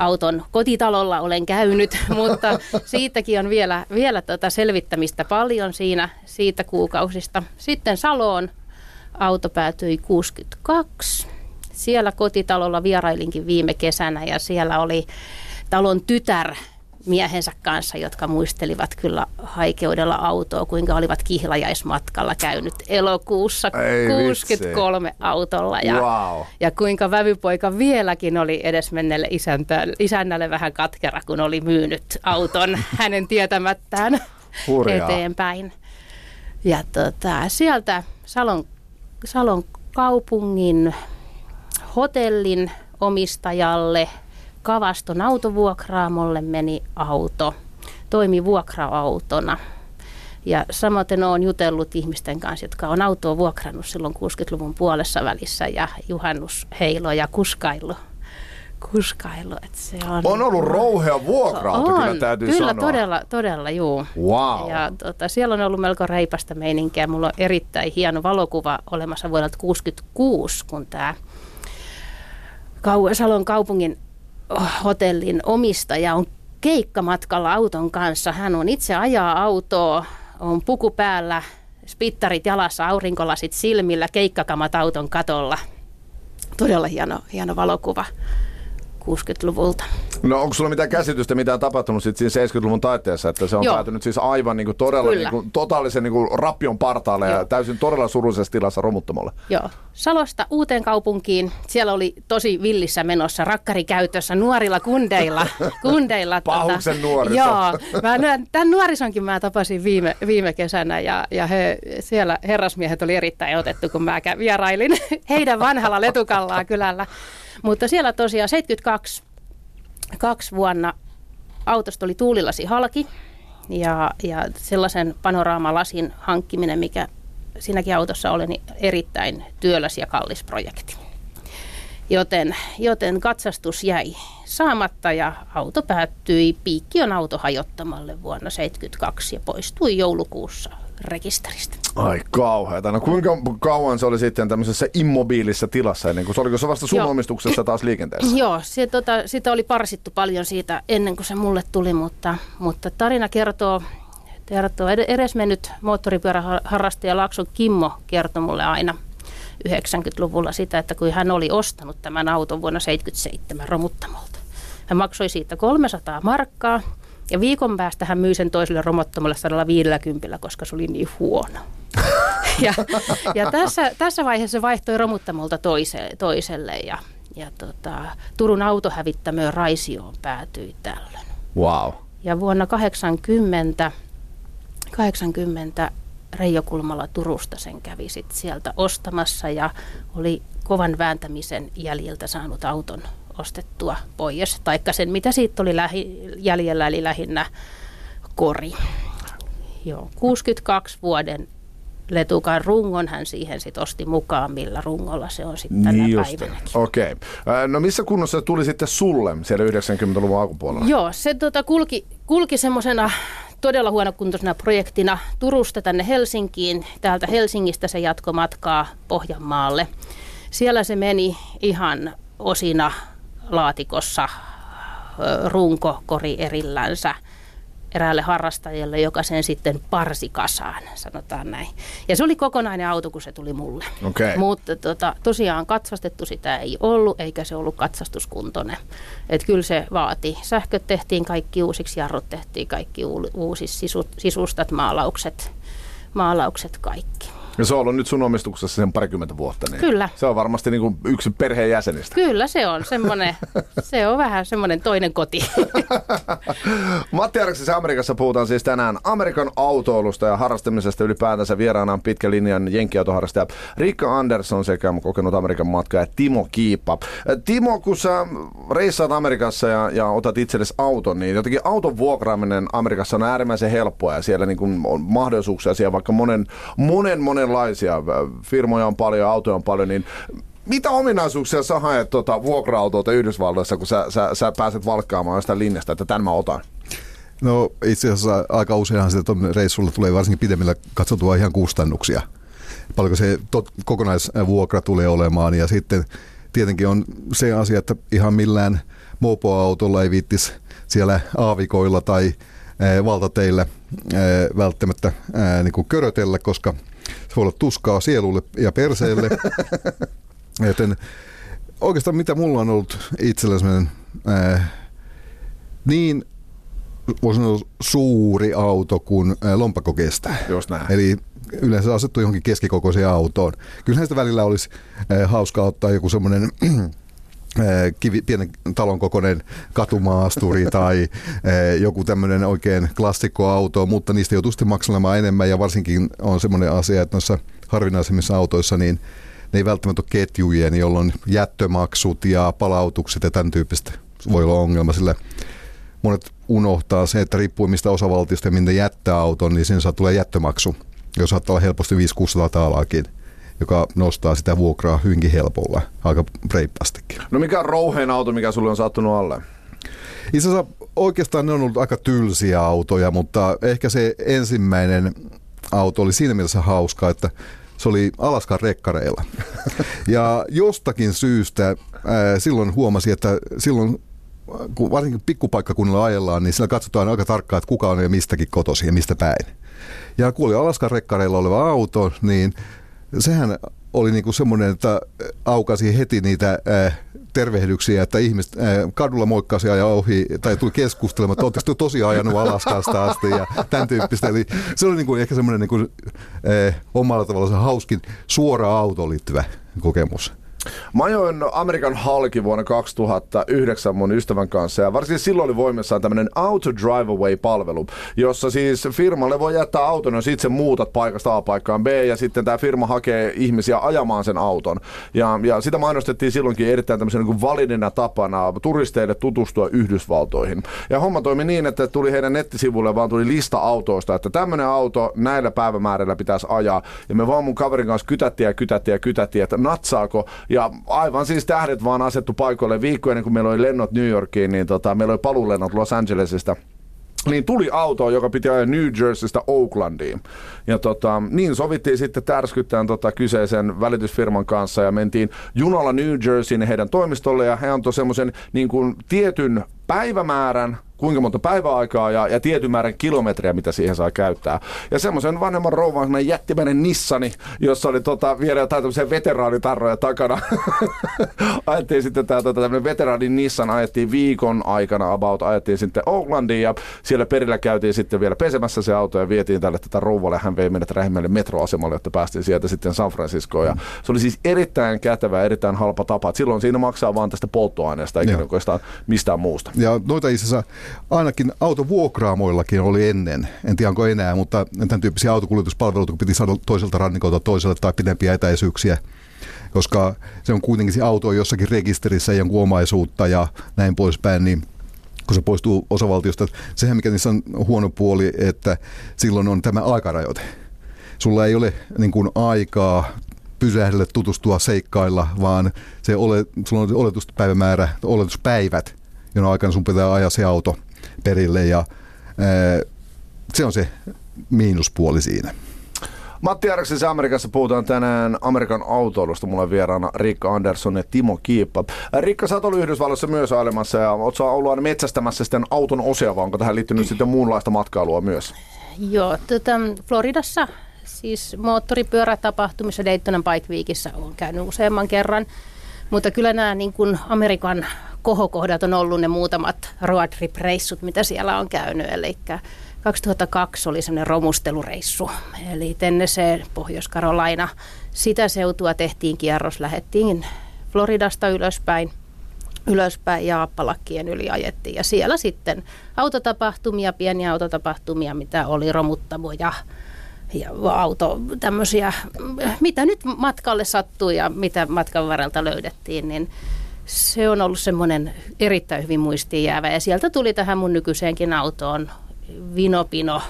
auton kotitalolla olen käynyt, mutta siitäkin on vielä, vielä tota selvittämistä paljon siinä siitä kuukausista. Sitten Saloon auto päätyi 62 siellä kotitalolla vierailinkin viime kesänä ja siellä oli talon tytär miehensä kanssa, jotka muistelivat kyllä haikeudella autoa, kuinka olivat kihlajaismatkalla käynyt elokuussa Ei 63 vitsi. autolla. Ja, wow. ja kuinka vävypoika vieläkin oli edesmenneelle isäntä, isännälle vähän katkera, kun oli myynyt auton hänen tietämättään Hurjaa. eteenpäin. Ja tota, sieltä Salon, Salon kaupungin hotellin omistajalle Kavaston autovuokraamolle meni auto, toimi vuokra-autona. Ja samoin olen jutellut ihmisten kanssa, jotka on autoa vuokrannut silloin 60-luvun puolessa välissä ja juhannusheilo ja kuskailu. Että se on, on ollut rouhea vuokra on, kyllä täytyy kyllä, sanoa. todella, todella, juu. Wow. Ja tota, siellä on ollut melko reipasta meininkiä. Mulla on erittäin hieno valokuva olemassa vuodelta 1966, kun tämä Salon kaupungin hotellin omistaja on keikkamatkalla auton kanssa. Hän on itse ajaa autoa, on puku päällä, spittarit jalassa, aurinkolasit silmillä, keikkakamat auton katolla. Todella hieno, hieno valokuva. 60-luvulta. No onko sulla mitään käsitystä, mitä on tapahtunut sit siinä 70-luvun taitteessa, että se on Joo. päätynyt siis aivan niin kuin todella niin kuin, totaalisen niin kuin rappion partaalle Joo. ja täysin todella surullisessa tilassa romuttamolle? Joo. Salosta uuteen kaupunkiin. Siellä oli tosi villissä menossa rakkari käytössä nuorilla kundeilla. kundeilla tuota, Pahuksen nuoriso. Joo. Mä, tämän nuorisonkin mä tapasin viime, viime kesänä ja, ja he, siellä herrasmiehet oli erittäin otettu, kun mä vierailin heidän vanhalla letukallaan kylällä. Mutta siellä tosiaan 72 kaksi vuonna autosta oli tuulilasi halki ja, ja sellaisen panoraamalasin hankkiminen, mikä siinäkin autossa olen erittäin työläs ja kallis projekti. Joten, joten katsastus jäi saamatta ja auto päättyi Piikkion autohajottamalle vuonna 1972 ja poistui joulukuussa rekisteristä. Ai kauheata. No kuinka kauan se oli sitten tämmöisessä immobiilissa tilassa ennen kuin se oliko se vasta sun Joo. omistuksessa taas liikenteessä? Joo, se, tota, sitä oli parsittu paljon siitä ennen kuin se mulle tuli, mutta, mutta tarina kertoo, kertoo edesmennyt moottoripyöräharrastaja Lakson Kimmo kertoi mulle aina 90-luvulla sitä, että kun hän oli ostanut tämän auton vuonna 1977 romuttamolta. Hän maksoi siitä 300 markkaa ja viikon päästä hän myi sen toiselle romottamolle 150, koska se oli niin huono. ja ja tässä, tässä vaiheessa se vaihtoi romuttamolta toiselle, toiselle ja, ja tota, Turun autohävittämöön Raisioon päätyi tällöin. Wow. Ja vuonna 80, 80 Reijo Kulmala Turusta sen kävi sit sieltä ostamassa ja oli kovan vääntämisen jäljiltä saanut auton ostettua pois, taikka sen mitä siitä oli lähi, jäljellä, eli lähinnä kori. Joo, 62 vuoden letukan rungon hän siihen sitten osti mukaan, millä rungolla se on sitten tänä niin päivänäkin. Okei. Okay. No missä kunnossa se tuli sitten sulle siellä 90-luvun alkupuolella? Joo, se tota, kulki, kulki semmoisena todella huonokuntoisena projektina Turusta tänne Helsinkiin. Täältä Helsingistä se jatko matkaa Pohjanmaalle. Siellä se meni ihan osina laatikossa runkokori erillänsä eräälle harrastajalle, joka sen sitten parsi kasaan, sanotaan näin. Ja se oli kokonainen auto, kun se tuli mulle. Okay. Mutta tota, tosiaan katsastettu sitä ei ollut, eikä se ollut katsastuskuntoinen. Että kyllä se vaati. Sähköt tehtiin kaikki uusiksi, jarrut tehtiin kaikki uusiksi, sisustat, maalaukset, maalaukset kaikki. Ja se on ollut nyt sun omistuksessa sen parikymmentä vuotta. Niin Kyllä. Se on varmasti niin kuin yksi perheen jäsenistä. Kyllä se on semmoinen, se on vähän semmoinen toinen koti. Matti Arksissa Amerikassa puhutaan siis tänään Amerikan autoilusta ja harrastamisesta ylipäätänsä vieraana on pitkä linjan jenkkiautoharrastaja Riikka Andersson sekä kokenut Amerikan matka ja Timo Kiipa. Timo, kun sä reissaat Amerikassa ja, ja otat itsellesi auton, niin jotenkin auton vuokraaminen Amerikassa on äärimmäisen helppoa ja siellä niin kuin on mahdollisuuksia siellä vaikka monen, monen, monen monenlaisia. Firmoja on paljon, autoja on paljon, niin mitä ominaisuuksia sä haet tuota vuokra-autolta Yhdysvalloissa, kun sä, sä, sä pääset valkkaamaan jostain linjasta, että tämän mä otan? No itse asiassa aika useinhan sitä reissulla tulee varsinkin pidemmillä katsotua ihan kustannuksia. Paljonko se tot, kokonaisvuokra tulee olemaan ja sitten tietenkin on se asia, että ihan millään mopoautolla ei viittis siellä aavikoilla tai valtateillä välttämättä niin körötellä, koska se voi olla tuskaa sielulle ja perseelle. Joten oikeastaan mitä mulla on ollut itsellä sellainen niin voisin sanoa suuri auto kuin lompakko kestää. Just näin. Eli yleensä asettu johonkin keskikokoiseen autoon. Kyllähän sitä välillä olisi hauska ottaa joku semmoinen kivi, pienen talon kokoinen katumaasturi tai joku tämmöinen oikein klassikkoauto, mutta niistä joutuu sitten maksamaan enemmän ja varsinkin on semmoinen asia, että noissa harvinaisemmissa autoissa niin ne ei välttämättä ole ketjuja, niin jolloin jättömaksut ja palautukset ja tämän tyyppistä voi olla ongelma, sillä monet unohtaa se, että riippuen mistä osavaltiosta ja minne jättää auton, niin siinä saa tulee jättömaksu, jos saattaa olla helposti 500-600 taalaakin joka nostaa sitä vuokraa hyvinkin helpolla, aika reippastikin. No mikä on rouhein auto, mikä sulle on sattunut alle? Itse asiassa oikeastaan ne on ollut aika tylsiä autoja, mutta ehkä se ensimmäinen auto oli siinä mielessä hauska, että se oli Alaskan rekkareilla. Ja jostakin syystä ää, silloin huomasi, että silloin kun varsinkin pikkupaikkakunnalla ajellaan, niin siellä katsotaan aika tarkkaan, että kuka on ja mistäkin kotosi ja mistä päin. Ja kun oli Alaskan rekkareilla oleva auto, niin sehän oli niinku semmoinen, että aukasi heti niitä äh, tervehdyksiä, että ihmiset äh, kadulla moikkasi ja ohi, tai tuli keskustelemaan, että oletteko tosiaan ajanut Alaskasta asti ja tämän tyyppistä. Eli se oli niinku ehkä semmoinen niinku, äh, omalla tavallaan hauskin suora autoon liittyvä kokemus. Mä ajoin Amerikan halki vuonna 2009 mun ystävän kanssa ja varsinkin silloin oli voimissaan tämmöinen Auto Drive Away-palvelu, jossa siis firmalle voi jättää auton, jos itse muutat paikasta A paikkaan B ja sitten tämä firma hakee ihmisiä ajamaan sen auton. Ja, ja sitä mainostettiin silloinkin erittäin tämmöisenä niin validina tapana turisteille tutustua Yhdysvaltoihin. Ja homma toimi niin, että tuli heidän nettisivuille vaan tuli lista autoista, että tämmöinen auto näillä päivämäärillä pitäisi ajaa. Ja me vaan mun kaverin kanssa kytättiin ja kytättiin ja kytättiin, että natsaako ja aivan siis tähdet vaan asettu paikoille. Viikko ennen kuin meillä oli lennot New Yorkiin, niin tota, meillä oli paluulennot Los Angelesista. Niin tuli auto, joka piti ajaa New Jerseystä Oaklandiin. Ja tota, niin sovittiin sitten tärskyttäen tota kyseisen välitysfirman kanssa ja mentiin junalla New Jerseyin heidän toimistolle. Ja he antoi semmoisen niin tietyn päivämäärän, kuinka monta päiväaikaa ja, ja tietyn määrän kilometriä, mitä siihen saa käyttää. Ja semmoisen vanhemman rouvan semmoinen jättimäinen Nissani, jossa oli tota, vielä jotain tämmöisiä veteraanitarroja takana. ajettiin sitten tämä tota, tämmöinen veteraanin Nissan, ajettiin viikon aikana about, ajettiin sitten Oaklandiin ja siellä perillä käytiin sitten vielä pesemässä se auto ja vietiin tälle tätä rouvalle. Hän vei meidät rähimmälle metroasemalle, jotta päästiin sieltä sitten San Franciscoon. Ja se oli siis erittäin kätevä, erittäin halpa tapa. silloin siinä maksaa vaan tästä polttoaineesta, eikä mistään muusta. Ja noita itse asiassa ainakin autovuokraamoillakin oli ennen, en tiedä onko enää, mutta tämän tyyppisiä autokuljetuspalveluita, kun piti saada toiselta rannikolta toiselle tai pidempiä etäisyyksiä, koska se on kuitenkin se auto jossakin rekisterissä jonkun omaisuutta ja näin poispäin, niin kun se poistuu osavaltiosta. Sehän mikä niissä on huono puoli, että silloin on tämä aikarajoite. Sulla ei ole niin kuin, aikaa pysähdellä, tutustua, seikkailla, vaan se ole, sulla on oletuspäivämäärä, oletuspäivät, jona aikana sun pitää ajaa se auto perille ja ää, se on se miinuspuoli siinä. Matti Arksissa Amerikassa puhutaan tänään Amerikan autoilusta. Mulla on vieraana Riikka Andersson ja Timo Kiippa. Riikka, sä oot ollut Yhdysvalloissa myös ailemassa ja oot sä ollut aina metsästämässä sitten auton osia, vai onko tähän liittynyt sitten muunlaista matkailua myös? Joo, tota, Floridassa siis moottoripyörätapahtumissa Daytonan Bike Weekissä on käynyt useamman kerran. Mutta kyllä nämä niin kuin Amerikan kohokohdat on ollut ne muutamat road trip-reissut, mitä siellä on käynyt. Eli 2002 oli semmoinen romustelureissu, eli Tennessee, Pohjois-Karolaina. Sitä seutua tehtiin kierros, lähettiin Floridasta ylöspäin, ylöspäin ja Appalakkien yli ajettiin. Ja siellä sitten autotapahtumia, pieniä autotapahtumia, mitä oli romuttamoja, ja auto, tämmöisiä, mitä nyt matkalle sattui ja mitä matkan varrelta löydettiin, niin se on ollut semmoinen erittäin hyvin muistiin jäävä. Ja sieltä tuli tähän mun nykyiseenkin autoon vinopino,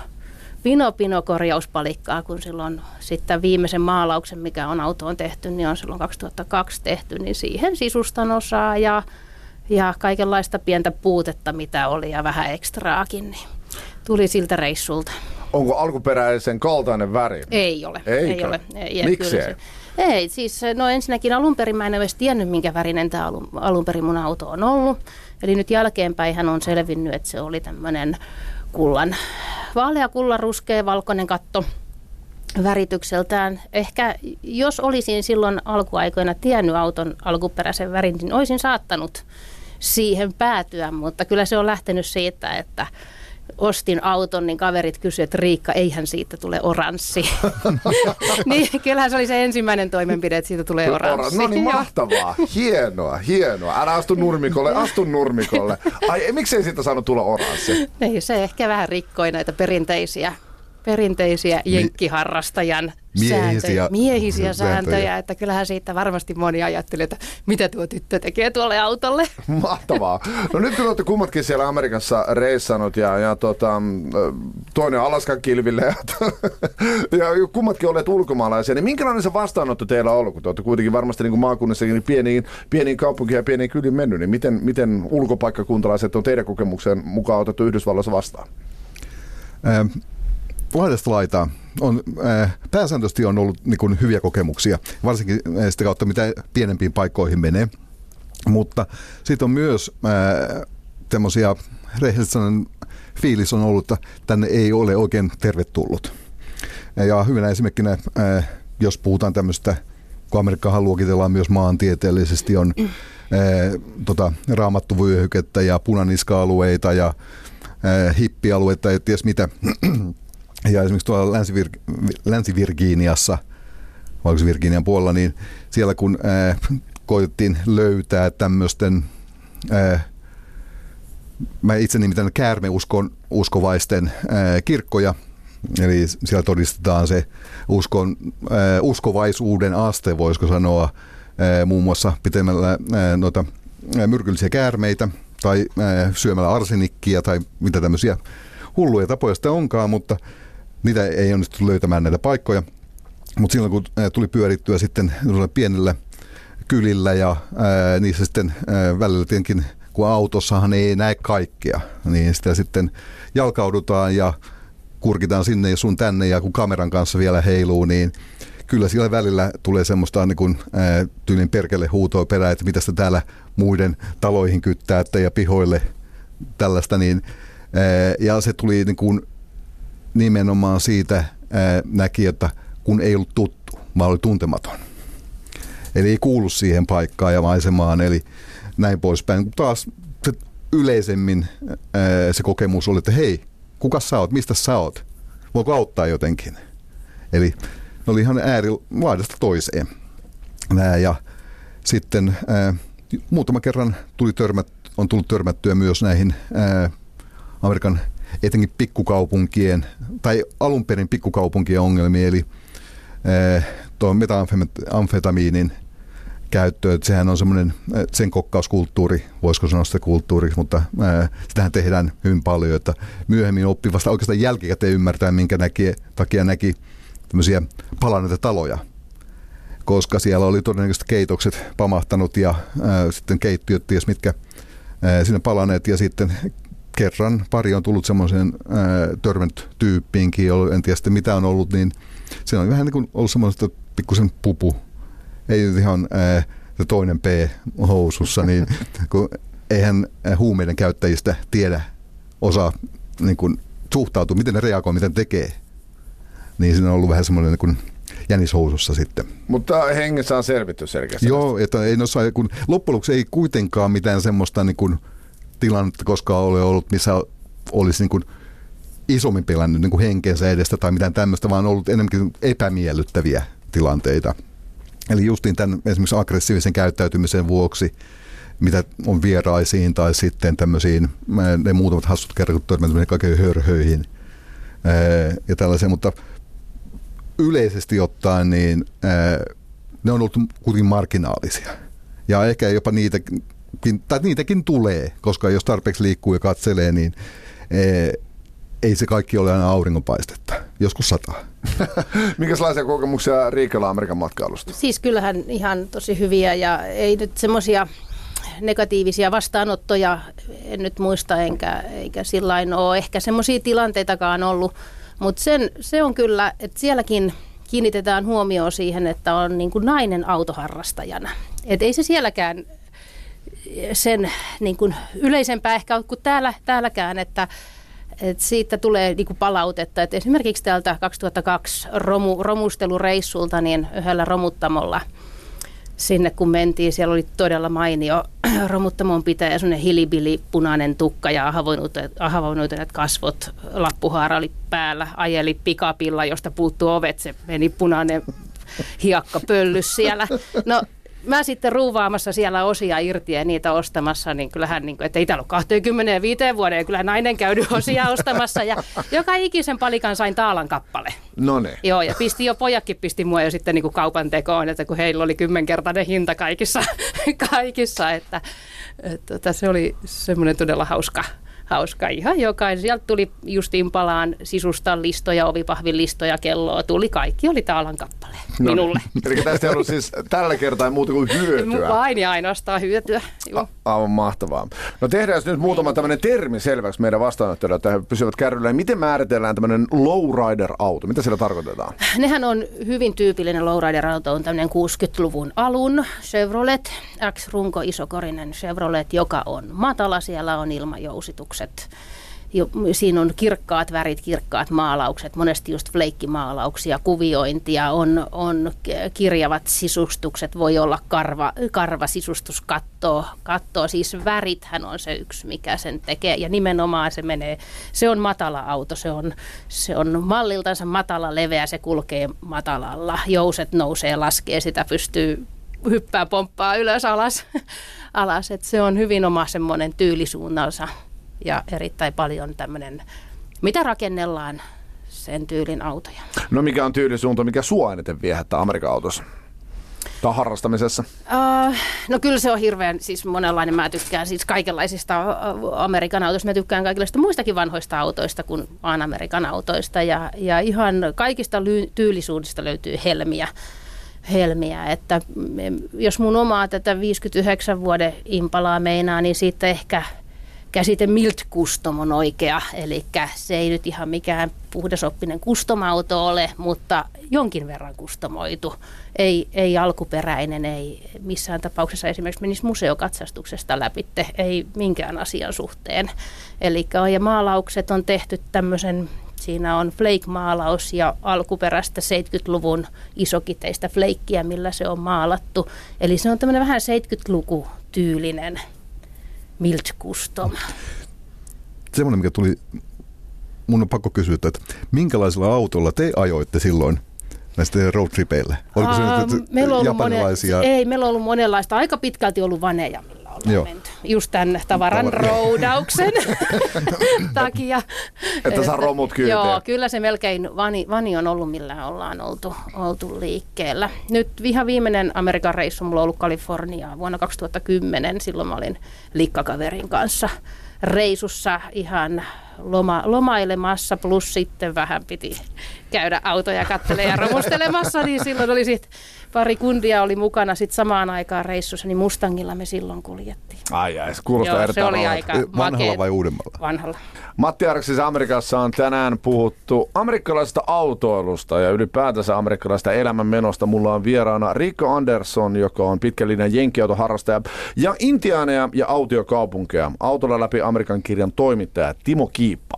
vinopino korjauspalikkaa, kun silloin sitten viimeisen maalauksen, mikä on autoon tehty, niin on silloin 2002 tehty, niin siihen sisustan osaa ja, ja kaikenlaista pientä puutetta, mitä oli ja vähän ekstraakin, niin tuli siltä reissulta. Onko alkuperäisen kaltainen väri? Ei ole. Eikö? Ei ole. Ei, Miksi ei? Ei, siis no ensinnäkin alun perin mä en edes tiennyt, minkä värinen tämä alun, alun perin mun auto on ollut. Eli nyt jälkeenpäin hän on selvinnyt, että se oli tämmöinen kullan, vaalea kullan ruskea valkoinen katto väritykseltään. Ehkä jos olisin silloin alkuaikoina tiennyt auton alkuperäisen värin, niin olisin saattanut siihen päätyä, mutta kyllä se on lähtenyt siitä, että ostin auton, niin kaverit kysyivät, että Riikka, eihän siitä tule oranssi. niin, kyllähän se oli se ensimmäinen toimenpide, että siitä tulee oranssi. No niin, mahtavaa. Hienoa, hienoa. Älä astu nurmikolle, astu nurmikolle. Ai, miksei siitä saanut tulla oranssi? Ei, se ehkä vähän rikkoi näitä perinteisiä perinteisiä jenkkiharrastajan miehisiä, sääntöjä, miehisiä sääntöjä, sääntöjä, että kyllähän siitä varmasti moni ajattelee, että mitä tuo tyttö tekee tuolle autolle. Mahtavaa. No nyt kun olette kummatkin siellä Amerikassa reissannut ja, ja tota, toinen Alaskan kilville ja, ja kummatkin olet ulkomaalaisia, niin minkälainen se vastaanotto teillä on ollut, kun te olette kuitenkin varmasti niin kuin maakunnissakin niin pieniin, pieniin kaupunkiin ja pieniin kyliin mennyt, niin miten, miten ulkopaikkakuntalaiset on teidän kokemuksen mukaan otettu Yhdysvalloissa vastaan? Ähm laidasta laitaan on, äh, pääsääntöisesti on ollut niin kuin, hyviä kokemuksia, varsinkin äh, sitä kautta, mitä pienempiin paikkoihin menee. Mutta sitten on myös äh, tämmöisiä, rehellisesti sanon, fiilis on ollut, että tänne ei ole oikein tervetullut. Ja hyvänä esimerkkinä, äh, jos puhutaan tämmöistä, kun Amerikkahan luokitellaan myös maantieteellisesti, on äh, tota, raamattuvyöhykettä ja punaniska-alueita ja äh, hippialueita ja ties mitä. Ja esimerkiksi tuolla Länsi-Vir- Länsi-Virginiassa, Virginian puolella, niin siellä kun äh, koitettiin löytää tämmöisten, ää, mä itse nimitän käärmeuskon uskovaisten ää, kirkkoja, eli siellä todistetaan se uskon, ää, uskovaisuuden aste, voisiko sanoa, ää, muun muassa pitämällä ää, noita ää, myrkyllisiä käärmeitä tai ää, syömällä arsenikkia tai mitä tämmöisiä hulluja tapoja sitä onkaan, mutta niitä ei onnistu löytämään näitä paikkoja. Mutta silloin kun tuli pyörittyä sitten pienellä kylillä ja ää, niissä sitten ää, välillä tietenkin, kun autossahan ei näe kaikkea, niin sitä sitten jalkaudutaan ja kurkitaan sinne ja sun tänne ja kun kameran kanssa vielä heiluu, niin kyllä siellä välillä tulee semmoista niin kuin, ää, tyylin perkele huutoa perään, että mitä sitä täällä muiden taloihin kyttäätte ja pihoille tällaista, niin ää, ja se tuli niin kuin nimenomaan siitä ää, näki, että kun ei ollut tuttu, vaan oli tuntematon. Eli ei kuulu siihen paikkaan ja maisemaan, eli näin poispäin. Taas se yleisemmin ää, se kokemus oli, että hei, kuka sä oot, mistä sä oot, voiko auttaa jotenkin. Eli ne oli ihan äärilaidasta toiseen. Nää, ja sitten ää, muutama kerran tuli törmät, on tullut törmättyä myös näihin ää, Amerikan etenkin pikkukaupunkien, tai alun perin pikkukaupunkien ongelmia, eli Eh, tuo käyttö, että sehän on semmoinen eh, sen kokkauskulttuuri, voisiko sanoa sitä kulttuuriksi, mutta ää, eh, sitähän tehdään hyvin paljon, että myöhemmin oppii vasta oikeastaan jälkikäteen ymmärtää, minkä näki, takia näki tämmöisiä palanneita taloja, koska siellä oli todennäköisesti keitokset pamahtanut ja ää, sitten keittiöt, ties mitkä ää, sinne palaneet ja sitten kerran pari on tullut semmoiseen törmännyt tyyppiinkin, en tiedä sitten mitä on ollut, niin – se on vähän niin kuin ollut semmoista pikkusen pupu. Ei nyt ihan ää, toinen P housussa, niin kun eihän huumeiden käyttäjistä tiedä, osaa niin kuin, suhtautua, miten ne reagoi, miten tekee. Niin siinä on ollut vähän semmoinen niin kuin, jänishousussa sitten. Mutta hengessä on selvitty selkeästi. Joo, että ei noissa, kun loppujen lopuksi ei kuitenkaan mitään semmoista niin kuin, tilannetta koskaan ole ollut, missä olisi niin kuin, isommin pelännyt niin kuin henkensä edestä tai mitään tämmöistä, vaan ollut enemmänkin epämiellyttäviä tilanteita. Eli justiin tämän esimerkiksi aggressiivisen käyttäytymisen vuoksi, mitä on vieraisiin tai sitten tämmöisiin, ne muutamat hassut kerran, kun kaikkein hörhöihin ja tällaisia, mutta yleisesti ottaen niin ne on ollut kuitenkin marginaalisia. Ja ehkä jopa niitäkin, tai niitäkin tulee, koska jos tarpeeksi liikkuu ja katselee, niin ei se kaikki ole aina auringonpaistetta. Joskus sataa. Minkälaisia kokemuksia Riikalla Amerikan matkailusta? Siis kyllähän ihan tosi hyviä ja ei nyt semmoisia negatiivisia vastaanottoja en nyt muista enkä, eikä sillä ole ehkä semmoisia tilanteitakaan ollut, mutta sen, se on kyllä, että sielläkin kiinnitetään huomioon siihen, että on niin kuin nainen autoharrastajana. Et ei se sielläkään sen niin kuin yleisempää ehkä kuin täällä, täälläkään, että et siitä tulee niinku palautetta, että esimerkiksi täältä 2002 romu, romustelureissulta niin yhdellä romuttamolla sinne kun mentiin, siellä oli todella mainio romuttamon pitäjä, semmoinen hilibili, punainen tukka ja ahavoinuutuneet kasvot, lappuhaara oli päällä, ajeli pikapilla, josta puuttuu ovet, se meni punainen hiakka pöllys siellä. No mä sitten ruuvaamassa siellä osia irti ja niitä ostamassa, niin kyllähän, niin kuin, että ei täällä ole 25 vuoden, ja kyllä nainen käydy osia ostamassa. Ja joka ikisen palikan sain taalan kappale. No ne. Joo, ja pisti jo, pojakin pisti mua jo sitten niin kuin kaupan tekoon, että kun heillä oli kymmenkertainen hinta kaikissa, kaikissa että, että, että se oli semmoinen todella hauska, hauska. Ihan jokainen. Sieltä tuli justiin palaan sisustan listoja, ovipahvin listoja, kelloa. Tuli kaikki, oli taalan kappale no, minulle. Eli tästä ei ollut siis tällä kertaa muuta kuin hyötyä. Vain ja ainoastaan hyötyä. A- aivan mahtavaa. No tehdään nyt muutama tämmöinen termi selväksi meidän vastaanottajille, että he pysyvät kärryllä. Miten määritellään tämmöinen lowrider-auto? Mitä sillä tarkoitetaan? Nehän on hyvin tyypillinen lowrider-auto, on tämmöinen 60-luvun alun Chevrolet, X-runko isokorinen Chevrolet, joka on matala, siellä on ilmajousitukset maalaukset. Siinä on kirkkaat värit, kirkkaat maalaukset, monesti just fleikkimaalauksia, kuviointia, on, on kirjavat sisustukset, voi olla karva, karvasisustus, kattoa, kattoa, siis värithän on se yksi, mikä sen tekee. Ja nimenomaan se menee, se on matala auto, se on, se on malliltansa matala, leveä, se kulkee matalalla, jouset nousee, laskee, sitä pystyy hyppää, pomppaa ylös alas. alas. Et se on hyvin oma semmoinen tyylisuunnansa ja erittäin paljon tämmöinen, mitä rakennellaan sen tyylin autoja. No mikä on tyylisuunta, mikä sua eniten viehättää Amerikan autossa? Tai harrastamisessa? Uh, no kyllä se on hirveän siis monenlainen. Mä tykkään siis kaikenlaisista Amerikan autoista. Mä tykkään kaikenlaisista muistakin vanhoista autoista kuin vaan Amerikan autoista. Ja, ja ihan kaikista ly- tyylisuudesta löytyy helmiä. helmiä. Että jos mun omaa tätä 59 vuoden impalaa meinaa, niin siitä ehkä – käsite Milt Custom on oikea, eli se ei nyt ihan mikään puhdasoppinen kustomauto ole, mutta jonkin verran kustomoitu. Ei, ei alkuperäinen, ei missään tapauksessa esimerkiksi menisi museokatsastuksesta läpi, ei minkään asian suhteen. Eli ja maalaukset on tehty tämmöisen Siinä on flake-maalaus ja alkuperäistä 70-luvun isokiteistä fleikkiä, millä se on maalattu. Eli se on tämmöinen vähän 70-luku tyylinen Milt Custom. Semmoinen, mikä tuli, mun on pakko kysyä, että minkälaisella autolla te ajoitte silloin näistä roadtripeillä? Oliko se uh, meillä on japanilaisia? Monen, ei, meillä on ollut monenlaista. Aika pitkälti ollut vaneja, ollaan Joo. menty. Just tämän tavaran Tavar- roudauksen takia. Että saa romut kyyteen. Joo, kyllä se melkein vani, vani on ollut, millä ollaan oltu, oltu liikkeellä. Nyt ihan viimeinen Amerikan reissu mulla on ollut Kaliforniaa vuonna 2010. Silloin mä olin likkakaverin kanssa reisussa ihan loma, lomailemassa, plus sitten vähän piti käydä autoja kattelemaan ja romustelemassa, niin silloin oli sitten pari kundia oli mukana sitten samaan aikaan reissussa, niin Mustangilla me silloin kuljettiin. Ai ai, se kuulostaa Joo, se oli aika Vanhalla makea. vai uudemmalla? Vanhalla. Matti Arksis Amerikassa on tänään puhuttu amerikkalaisesta autoilusta ja ylipäätänsä amerikkalaisesta elämänmenosta. Mulla on vieraana Rico Anderson, joka on pitkällinen jenkkiautoharrastaja ja Intiaaneja ja autiokaupunkeja. Autolla läpi Amerikan kirjan toimittaja Timo Kiippa.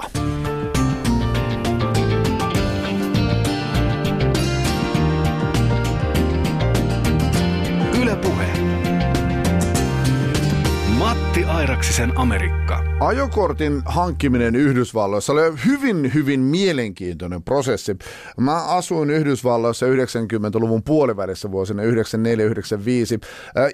Airaksisen Amerikka. Ajokortin hankkiminen Yhdysvalloissa oli hyvin, hyvin mielenkiintoinen prosessi. Mä asuin Yhdysvalloissa 90-luvun puolivälissä vuosina 94-95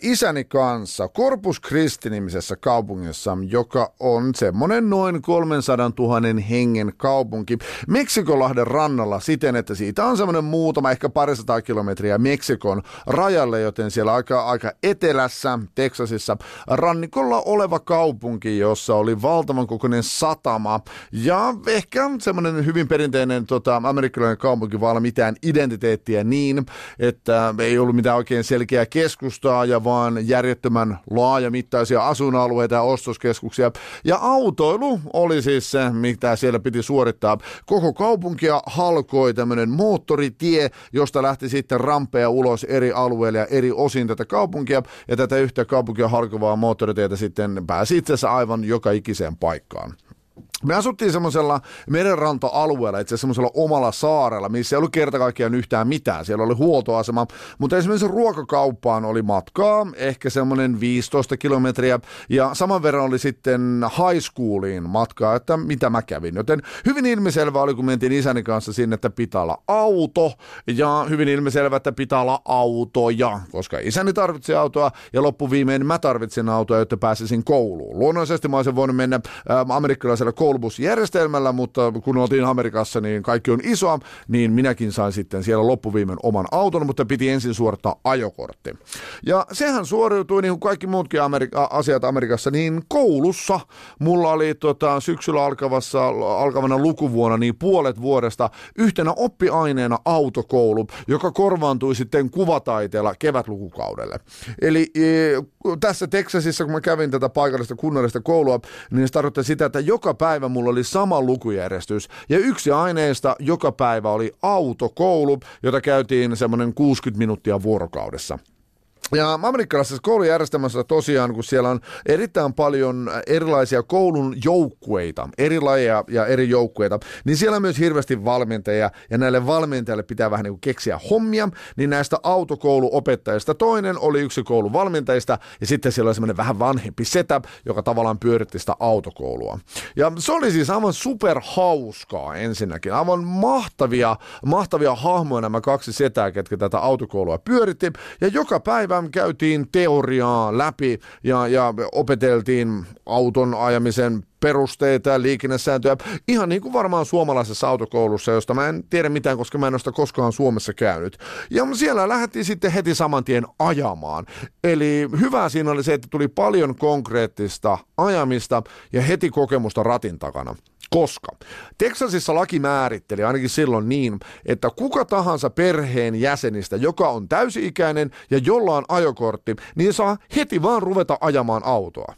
isäni kanssa Corpus Christi-nimisessä kaupungissa, joka on semmoinen noin 300 000 hengen kaupunki Meksikolahden rannalla siten, että siitä on semmoinen muutama, ehkä parisataa kilometriä Meksikon rajalle, joten siellä aika, aika etelässä, Teksasissa, rannikolla oleva kaupunki, jossa oli valtavan kokoinen satama ja ehkä semmoinen hyvin perinteinen tota, amerikkalainen kaupunki vaan mitään identiteettiä niin, että ei ollut mitään oikein selkeää keskustaa ja vaan järjettömän laajamittaisia asuinalueita ja ostoskeskuksia. Ja autoilu oli siis se, mitä siellä piti suorittaa. Koko kaupunkia halkoi tämmöinen moottoritie, josta lähti sitten rampeja ulos eri alueille ja eri osin tätä kaupunkia. Ja tätä yhtä kaupunkia halkovaa moottoritietä sitten pääsi itse asiassa aivan joka ikiseen paikkaan. Me asuttiin semmoisella merenranta-alueella, itse semmoisella omalla saarella, missä ei ollut kerta kaikkiaan yhtään mitään. Siellä oli huoltoasema, mutta esimerkiksi ruokakauppaan oli matkaa, ehkä semmoinen 15 kilometriä, ja saman verran oli sitten high schooliin matkaa, että mitä mä kävin. Joten hyvin ilmiselvä oli, kun mentiin isäni kanssa sinne, että pitää olla auto, ja hyvin ilmiselvä, että pitää olla autoja, koska isäni tarvitsi autoa, ja loppuviimein mä tarvitsin autoa, jotta pääsisin kouluun. Luonnollisesti mä olisin voinut mennä äh, amerikkalaisella kouluun koulubusjärjestelmällä, mutta kun oltiin Amerikassa, niin kaikki on isoa, niin minäkin sain sitten siellä loppuviimein oman auton, mutta piti ensin suorittaa ajokortti. Ja sehän suoriutui niin kuin kaikki muutkin Amerika- asiat Amerikassa, niin koulussa mulla oli tota, syksyllä alkavassa, alkavana lukuvuonna niin puolet vuodesta yhtenä oppiaineena autokoulu, joka korvaantui sitten kuvataiteella kevätlukukaudelle. Eli e, tässä Teksasissa, kun mä kävin tätä paikallista kunnallista koulua, niin se tarkoittaa sitä, että joka päivä mulla oli sama lukujärjestys. Ja yksi aineesta joka päivä oli autokoulu, jota käytiin semmoinen 60 minuuttia vuorokaudessa. Ja amerikkalaisessa koulujärjestelmässä tosiaan, kun siellä on erittäin paljon erilaisia koulun joukkueita, eri lajeja ja eri joukkueita, niin siellä on myös hirveästi valmentajia, ja näille valmentajille pitää vähän niin kuin keksiä hommia, niin näistä autokouluopettajista toinen oli yksi koulun valmentajista, ja sitten siellä oli semmoinen vähän vanhempi setä, joka tavallaan pyöritti sitä autokoulua. Ja se oli siis aivan super hauskaa ensinnäkin, aivan mahtavia, mahtavia hahmoja nämä kaksi setää, ketkä tätä autokoulua pyöritti, ja joka päivä päivä käytiin teoriaa läpi ja, ja opeteltiin auton ajamisen perusteita ja liikennesääntöjä. Ihan niin kuin varmaan suomalaisessa autokoulussa, josta mä en tiedä mitään, koska mä en ole sitä koskaan Suomessa käynyt. Ja siellä lähdettiin sitten heti saman tien ajamaan. Eli hyvä siinä oli se, että tuli paljon konkreettista ajamista ja heti kokemusta ratin takana. Koska Teksasissa laki määritteli ainakin silloin niin, että kuka tahansa perheen jäsenistä, joka on täysi-ikäinen ja jolla on ajokortti, niin saa heti vaan ruveta ajamaan autoa.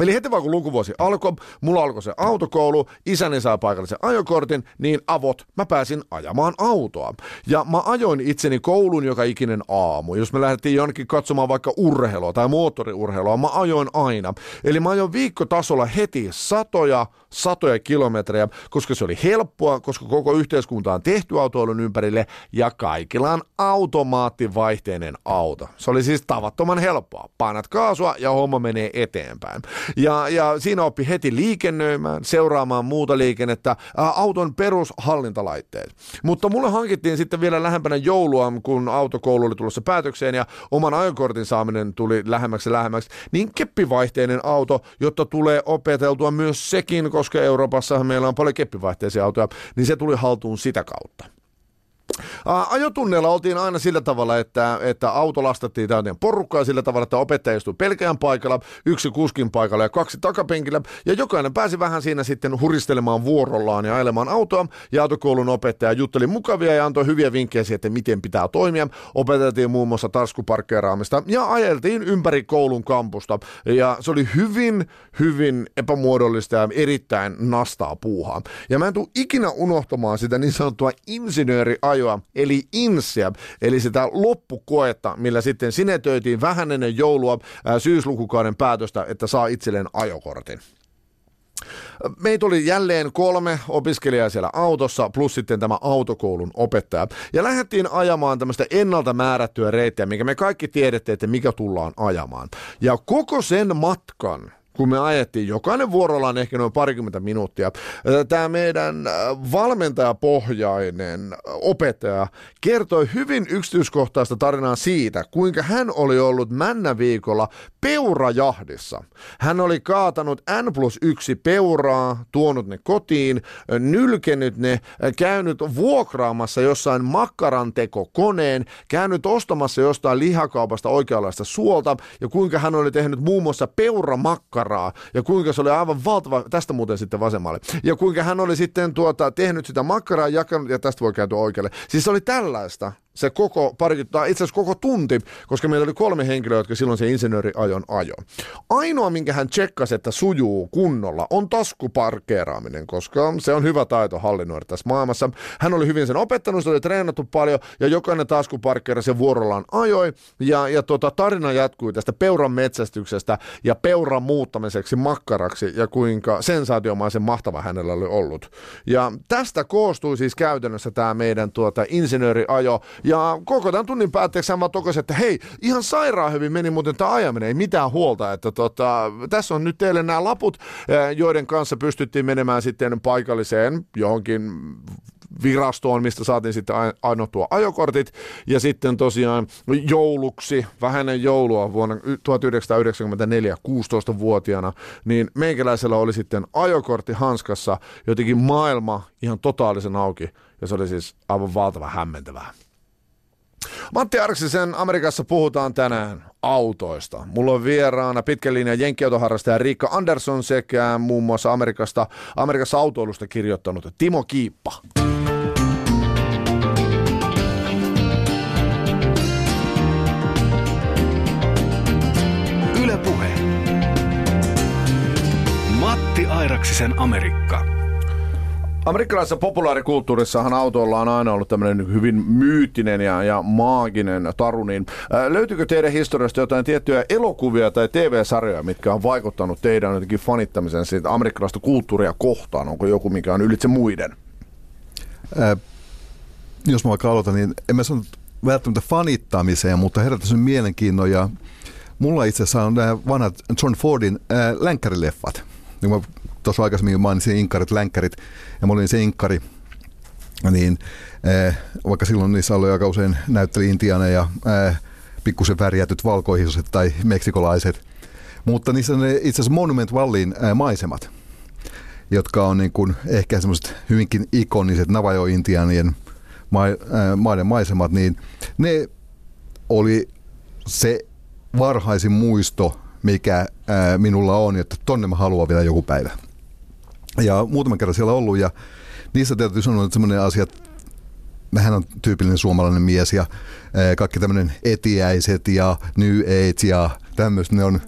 Eli heti vaan kun lukuvuosi alkoi, mulla alkoi se autokoulu, isäni saa paikallisen ajokortin, niin avot, mä pääsin ajamaan autoa. Ja mä ajoin itseni koulun joka ikinen aamu. Jos me lähdettiin jonnekin katsomaan vaikka urheilua tai moottoriurheilua, mä ajoin aina. Eli mä ajoin viikkotasolla heti satoja, satoja kilometrejä, koska se oli helppoa, koska koko yhteiskunta on tehty autoilun ympärille ja kaikilla on automaattivaihteinen auto. Se oli siis tavattoman helppoa. Painat kaasua ja homma menee eteenpäin. Ja, ja siinä oppi heti liikennöimään, seuraamaan muuta liikennettä, ää, auton perushallintalaitteet. Mutta mulle hankittiin sitten vielä lähempänä joulua, kun autokoulu oli tulossa päätökseen ja oman ajokortin saaminen tuli lähemmäksi lähemmäksi, niin keppivaihteinen auto, jotta tulee opeteltua myös sekin, koska Euroopassa meillä on paljon keppivaihteisia autoja, niin se tuli haltuun sitä kautta. Ajotunneilla oltiin aina sillä tavalla, että, että auto lastattiin täyteen porukkaa sillä tavalla, että opettaja istui pelkään paikalla, yksi kuskin paikalla ja kaksi takapenkillä. Ja jokainen pääsi vähän siinä sitten huristelemaan vuorollaan ja ajelemaan autoa. Ja autokoulun opettaja jutteli mukavia ja antoi hyviä vinkkejä siihen, että miten pitää toimia. Opeteltiin muun muassa tarskuparkkeeraamista ja ajeltiin ympäri koulun kampusta. Ja se oli hyvin, hyvin epämuodollista ja erittäin nastaa puuhaa. Ja mä en tule ikinä unohtamaan sitä niin sanottua insinööriajoa ajoa, eli insiä, eli sitä loppukoetta, millä sitten sinetöitiin vähän ennen joulua ää, syyslukukauden päätöstä, että saa itselleen ajokortin. Meitä oli jälleen kolme opiskelijaa siellä autossa, plus sitten tämä autokoulun opettaja. Ja lähdettiin ajamaan tämmöistä ennalta määrättyä reittiä, mikä me kaikki tiedätte, että mikä tullaan ajamaan. Ja koko sen matkan kun me ajettiin jokainen vuorollaan ehkä noin parikymmentä minuuttia. Tämä meidän valmentajapohjainen opettaja kertoi hyvin yksityiskohtaista tarinaa siitä, kuinka hän oli ollut männäviikolla peurajahdissa. Hän oli kaatanut N plus yksi peuraa, tuonut ne kotiin, nylkenyt ne, käynyt vuokraamassa jossain makkarantekokoneen, käynyt ostamassa jostain lihakaupasta oikeanlaista suolta ja kuinka hän oli tehnyt muun muassa peuramakkara makkaraa ja kuinka se oli aivan valtava, tästä muuten sitten vasemmalle, ja kuinka hän oli sitten tuota, tehnyt sitä makkaraa jakanut, ja tästä voi kääntyä oikealle. Siis se oli tällaista se koko pari, tai itse asiassa koko tunti, koska meillä oli kolme henkilöä, jotka silloin se insinööriajon ajo. Ainoa, minkä hän tsekkasi, että sujuu kunnolla, on taskuparkeeraaminen, koska se on hyvä taito hallinnoida tässä maailmassa. Hän oli hyvin sen opettanut, se oli treenattu paljon, ja jokainen taskuparkkeera se vuorollaan ajoi, ja, ja tota, tarina jatkui tästä peuran metsästyksestä ja peuran muuttamiseksi makkaraksi, ja kuinka sensaatiomaisen mahtava hänellä oli ollut. Ja tästä koostui siis käytännössä tämä meidän tuota, insinööriajo, ja koko tämän tunnin päätteeksi hän tokasin, että hei, ihan sairaan hyvin meni muuten tämä ajaminen, ei mitään huolta, että tota, tässä on nyt teille nämä laput, eh, joiden kanssa pystyttiin menemään sitten paikalliseen johonkin virastoon, mistä saatiin sitten annottua ajokortit. Ja sitten tosiaan jouluksi, vähäinen joulua vuonna 1994 16-vuotiaana, niin meikäläisellä oli sitten ajokortti hanskassa jotenkin maailma ihan totaalisen auki. Ja se oli siis aivan valtava hämmentävää. Matti Arksisen Amerikassa puhutaan tänään autoista. Mulla on vieraana pitkän linjan jenkkiautoharrastaja Riikka Andersson sekä muun muassa Amerikasta, Amerikassa autoilusta kirjoittanut Timo Kiippa. Ylepuhe. Matti Airaksisen Amerikka. Amerikkalaisessa populaarikulttuurissahan autolla on aina ollut tämmöinen hyvin myyttinen ja, ja maaginen taru, niin ää, löytyykö teidän historiasta jotain tiettyjä elokuvia tai TV-sarjoja, mitkä on vaikuttanut teidän jotenkin fanittamisen siitä amerikkalaista kulttuuria kohtaan? Onko joku, mikä on ylitse muiden? Ää, jos mä vaikka aloitan, niin en mä sano välttämättä fanittamiseen, mutta herättäisi mielenkiinnon ja mulla itse asiassa on nämä vanhat John Fordin ää, länkkärileffat. Niin mä tuossa aikaisemmin mainitsin inkkarit, länkkärit, ja mä olin se inkkari, niin eh, vaikka silloin niissä oli aika usein näytteli Intiana ja eh, pikkusen värjätyt valkoihiset tai meksikolaiset. Mutta niissä on itse asiassa Monument Valleyin maisemat, jotka on niin kuin ehkä semmoiset hyvinkin ikoniset Navajo-intianien maiden maisemat, niin ne oli se varhaisin muisto, mikä minulla on, että tonne mä haluan vielä joku päivä. Ja muutaman kerran siellä ollut ja niissä täytyy sanoa, että semmoinen asia, mähän on tyypillinen suomalainen mies ja kaikki tämmöinen etiäiset ja New Age ja tämmöistä, ne on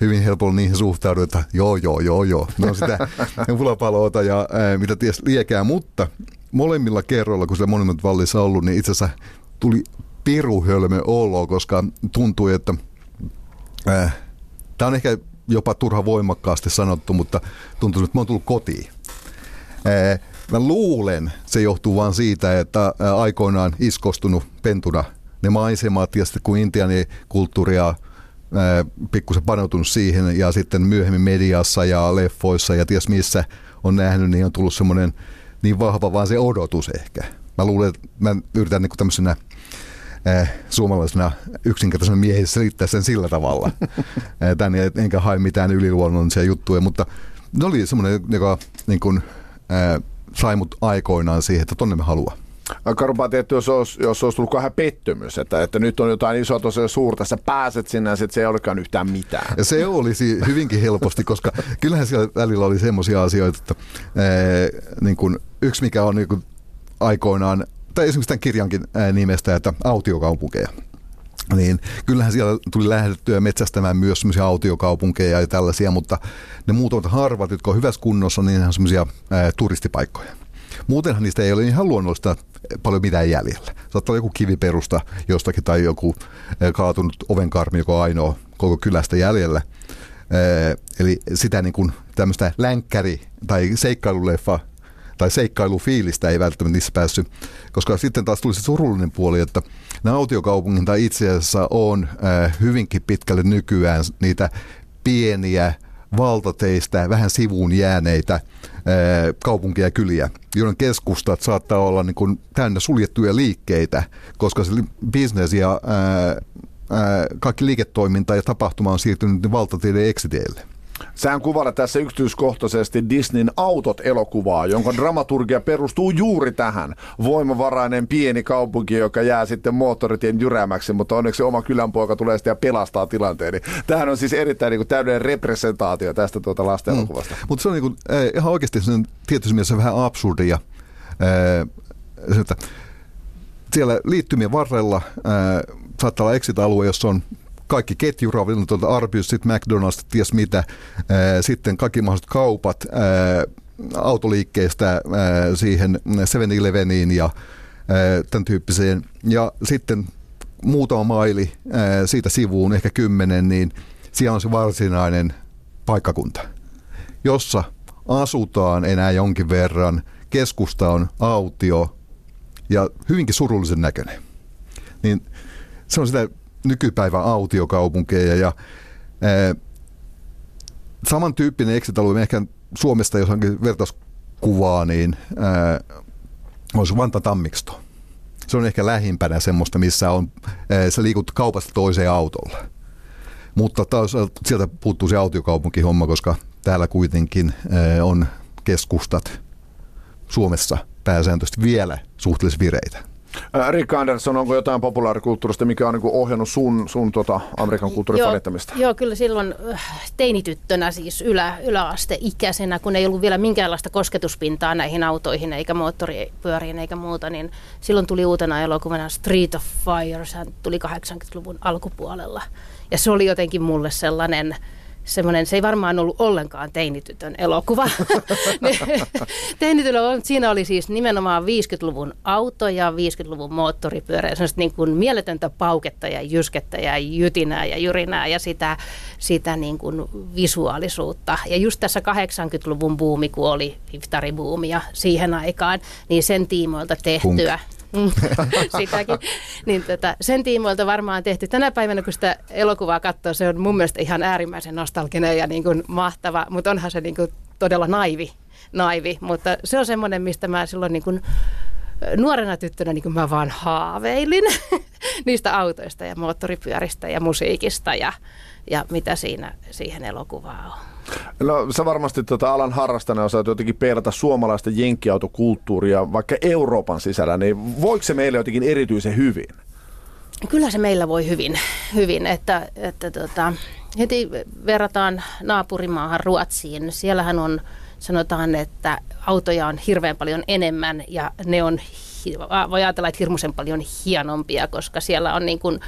hyvin helpolla niihin suhtaudu, että joo, joo, joo, joo. Ne on sitä fulapaloota ja ää, mitä ties liekää, mutta molemmilla kerroilla, kun se Monument Vallissa ollut, niin itse asiassa tuli piruhölmö olo, koska tuntui, että äh, tämä on ehkä jopa turha voimakkaasti sanottu, mutta tuntuu, että mä oon tullut kotiin. Mä luulen, se johtuu vain siitä, että aikoinaan iskostunut pentuna ne maisemat ja sitten kun intiani kulttuuria äh, pikkusen paneutunut siihen ja sitten myöhemmin mediassa ja leffoissa ja ties missä on nähnyt, niin on tullut semmoinen niin vahva vaan se odotus ehkä. Mä luulen, että mä yritän niin tämmöisenä suomalaisena yksinkertaisena miehiä selittää sen sillä tavalla. eh, tän, enkä hae mitään yliluonnollisia juttuja, mutta ne oli semmoinen, joka niin kuin, eh, sai mut aikoinaan siihen, että tonne me haluaa. Karupaa tietty, jos olisi, jos olisi tullut vähän pettymys, että, että nyt on jotain isoa tosiaan suurta, sä pääset sinne ja se ei olekaan yhtään mitään. Ja se olisi hyvinkin helposti, koska kyllähän siellä välillä oli semmoisia asioita, että ee, niin kuin, yksi mikä on niin kuin, aikoinaan tai esimerkiksi tämän kirjankin nimestä, että autiokaupunkeja. Niin kyllähän siellä tuli lähdettyä metsästämään myös semmoisia autiokaupunkeja ja tällaisia, mutta ne muutamat harvat, jotka on hyvässä kunnossa, niin ne on semmoisia turistipaikkoja. Muutenhan niistä ei ole ihan luonnollista paljon mitään jäljellä. Saattaa olla joku kiviperusta jostakin tai joku kaatunut ovenkarmi, joka on ainoa koko kylästä jäljellä. Eli sitä niin kuin tämmöistä länkkäri- tai seikkailuleffa tai seikkailufiilistä ei välttämättä niissä päässyt, koska sitten taas tuli se surullinen puoli, että nämä autiokaupungin tai itse asiassa on äh, hyvinkin pitkälle nykyään niitä pieniä valtateistä, vähän sivuun jääneitä äh, kaupunkia ja kyliä, joiden keskustat saattaa olla niin kuin täynnä suljettuja liikkeitä, koska se bisnes ja äh, ää, kaikki liiketoiminta ja tapahtuma on siirtynyt valtateiden eksiteille. Sään kuvalla tässä yksityiskohtaisesti Disneyn Autot-elokuvaa, jonka dramaturgia perustuu juuri tähän. Voimavarainen pieni kaupunki, joka jää sitten moottoritien jyräämäksi, mutta onneksi oma kylänpoika tulee sitten ja pelastaa tilanteen. Niin tämähän on siis erittäin niin kuin täydellinen representaatio tästä tuota lasten Mm. Mutta se on niin kuin, äh, ihan oikeasti tietysti mielessä vähän absurdia. Äh, että siellä liittymien varrella äh, saattaa olla exit-alue, jossa on kaikki ketjuravintolta, Arby's, sitten McDonald's, ties mitä, sitten kaikki mahdolliset kaupat autoliikkeestä siihen 7-Eleveniin ja tämän tyyppiseen. Ja sitten muutama maili siitä sivuun, ehkä kymmenen, niin siellä on se varsinainen paikkakunta, jossa asutaan enää jonkin verran, keskusta on autio ja hyvinkin surullisen näköinen. Niin se on sitä nykypäivän autiokaupunkeja ja ää, samantyyppinen exit-alue, ehkä Suomesta jos onkin vertauskuvaa, niin ää, olisi Vanta Tammiksto. Se on ehkä lähimpänä semmoista, missä on, ää, sä liikut kaupasta toiseen autolla. Mutta taas sieltä puuttuu se autiokaupunkihomma, koska täällä kuitenkin ää, on keskustat Suomessa pääsääntöisesti vielä suhteellisen vireitä. Rick Anderson, onko jotain populaarikulttuurista, mikä on niin ohjannut sun, sun tota Amerikan kulttuurin joo, fanittamista? Joo, kyllä silloin teinityttönä, siis ylä, yläasteikäisenä, kun ei ollut vielä minkäänlaista kosketuspintaa näihin autoihin eikä moottoripyöriin eikä muuta, niin silloin tuli uutena elokuvana Street of Fire, se tuli 80-luvun alkupuolella. Ja se oli jotenkin mulle sellainen semmoinen, se ei varmaan ollut ollenkaan teinitytön elokuva. Teinitytön, siinä oli siis nimenomaan 50-luvun auto ja 50-luvun moottoripyörä, semmoista niin kuin mieletöntä pauketta ja jyskettä ja jytinää ja jyrinää ja sitä, sitä niin kuin visuaalisuutta. Ja just tässä 80-luvun buumi, kun oli hiftaribuumia siihen aikaan, niin sen tiimoilta tehtyä. Hunk Mm. sitäkin. Niin tota, sen tiimoilta varmaan tehty. Tänä päivänä, kun sitä elokuvaa katsoo, se on mun mielestä ihan äärimmäisen nostalginen ja niin kuin mahtava, mutta onhan se niin kuin todella naivi, naivi. Mutta se on semmoinen, mistä mä silloin niin kuin nuorena tyttönä niin kuin mä vaan haaveilin. niistä autoista ja moottoripyöristä ja musiikista ja, ja mitä siinä siihen elokuvaan on. No sä varmasti tota alan harrastana osaat jotenkin peilata suomalaista jenkkiautokulttuuria vaikka Euroopan sisällä, niin voiko se meille jotenkin erityisen hyvin? Kyllä se meillä voi hyvin, hyvin että, että tota, heti verrataan naapurimaahan Ruotsiin. Siellähän on, sanotaan, että autoja on hirveän paljon enemmän ja ne on, voi ajatella, että hirmuisen paljon hienompia, koska siellä on niin kuin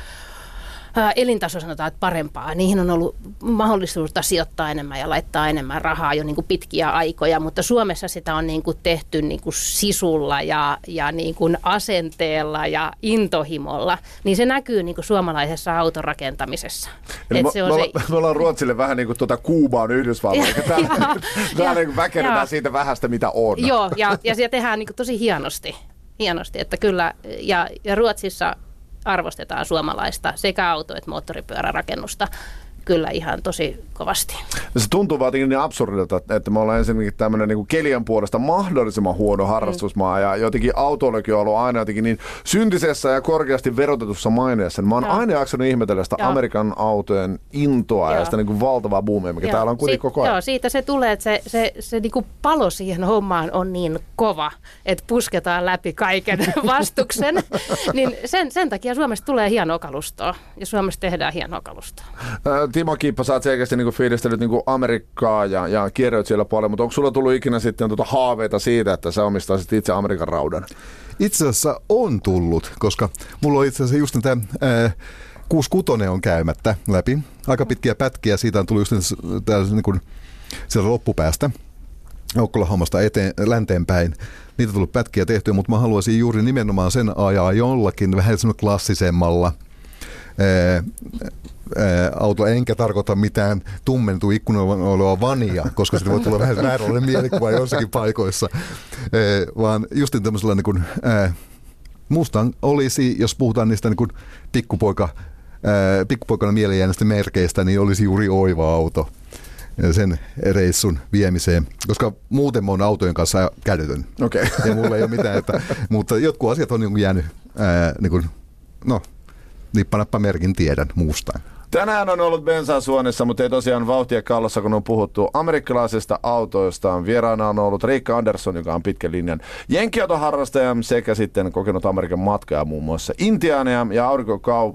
elintaso sanotaan, että parempaa. Niihin on ollut mahdollisuutta sijoittaa enemmän ja laittaa enemmän rahaa jo niin kuin pitkiä aikoja, mutta Suomessa sitä on niin kuin tehty niin kuin sisulla ja, ja niin kuin asenteella ja intohimolla, niin se näkyy niin kuin suomalaisessa autorakentamisessa. Eli me, se on me, se... me ollaan Ruotsille vähän niin kuin tuota Kuubaan Yhdysvalloilla. Täällä niin väkennetään siitä vähästä, mitä on. Joo, ja, ja se tehdään niin kuin tosi hienosti hienosti, että kyllä, ja, ja Ruotsissa arvostetaan suomalaista sekä auto- että moottoripyörärakennusta kyllä ihan tosi kovasti. Se tuntuu vaan niin absurdilta, että me ollaan ensinnäkin tämmöinen niin kelian puolesta mahdollisimman huono harrastusmaa mm. ja jotenkin autoillakin on ollut aina jotenkin niin syntisessä ja korkeasti verotetussa maineessa. Mä oon Joo. aina jaksanut ihmetellä sitä Joo. Amerikan autojen intoa Joo. ja sitä niin kuin valtavaa boomia, mikä Joo. täällä on kuitenkin koko ajan. Joo, siitä se tulee, että se, se, se niin kuin palo siihen hommaan on niin kova, että pusketaan läpi kaiken vastuksen. niin sen, sen takia Suomesta tulee hienoa kalustoa ja Suomessa tehdään hienoa kalustoa. Timo Kiippa, sä oot selkeästi niin fiilistellyt niin Amerikkaa ja, ja kierroit siellä paljon, mutta onko sulla tullut ikinä sitten tuota haaveita siitä, että sä omistaisit itse Amerikan raudan? Itse asiassa on tullut, koska mulla on itse asiassa just tämä 66 on käymättä läpi. Aika pitkiä pätkiä, siitä on tullut just niin kuin sieltä loppupäästä. Oklahomasta eteen, länteenpäin. Niitä on tullut pätkiä tehtyä, mutta mä haluaisin juuri nimenomaan sen ajaa jollakin vähän klassisemmalla auto, enkä tarkoita mitään tummentu ikkunalla vania, koska se voi tulla vähän vääränlainen mielikuva jossakin paikoissa, vaan justin tämmöisellä niin kuin, Mustang olisi, jos puhutaan niistä niin kuin pikkupoika, pikkupoikana mieleen merkeistä, niin olisi juuri oiva auto sen reissun viemiseen, koska muuten mä oon autojen kanssa kädetön. Okay. Ja mulla ei ole mitään, että, mutta jotkut asiat on niin jäänyt, ää, niin kuin, no, nippanappa merkin tiedän muusta. Tänään on ollut bensaa suonissa, mutta ei tosiaan vauhtia kallossa, kun on puhuttu amerikkalaisista autoista. Vieraana on ollut Riikka Andersson, joka on pitkän linjan jenkkiautoharrastaja sekä sitten kokenut Amerikan matkaa muun muassa Intiania ja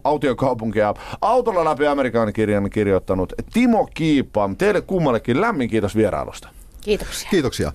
autiokaupunkia. Autolla läpi Amerikan kirjan kirjoittanut Timo Kiipa. Teille kummallekin lämmin kiitos vierailusta. Kiitoksia. Kiitoksia.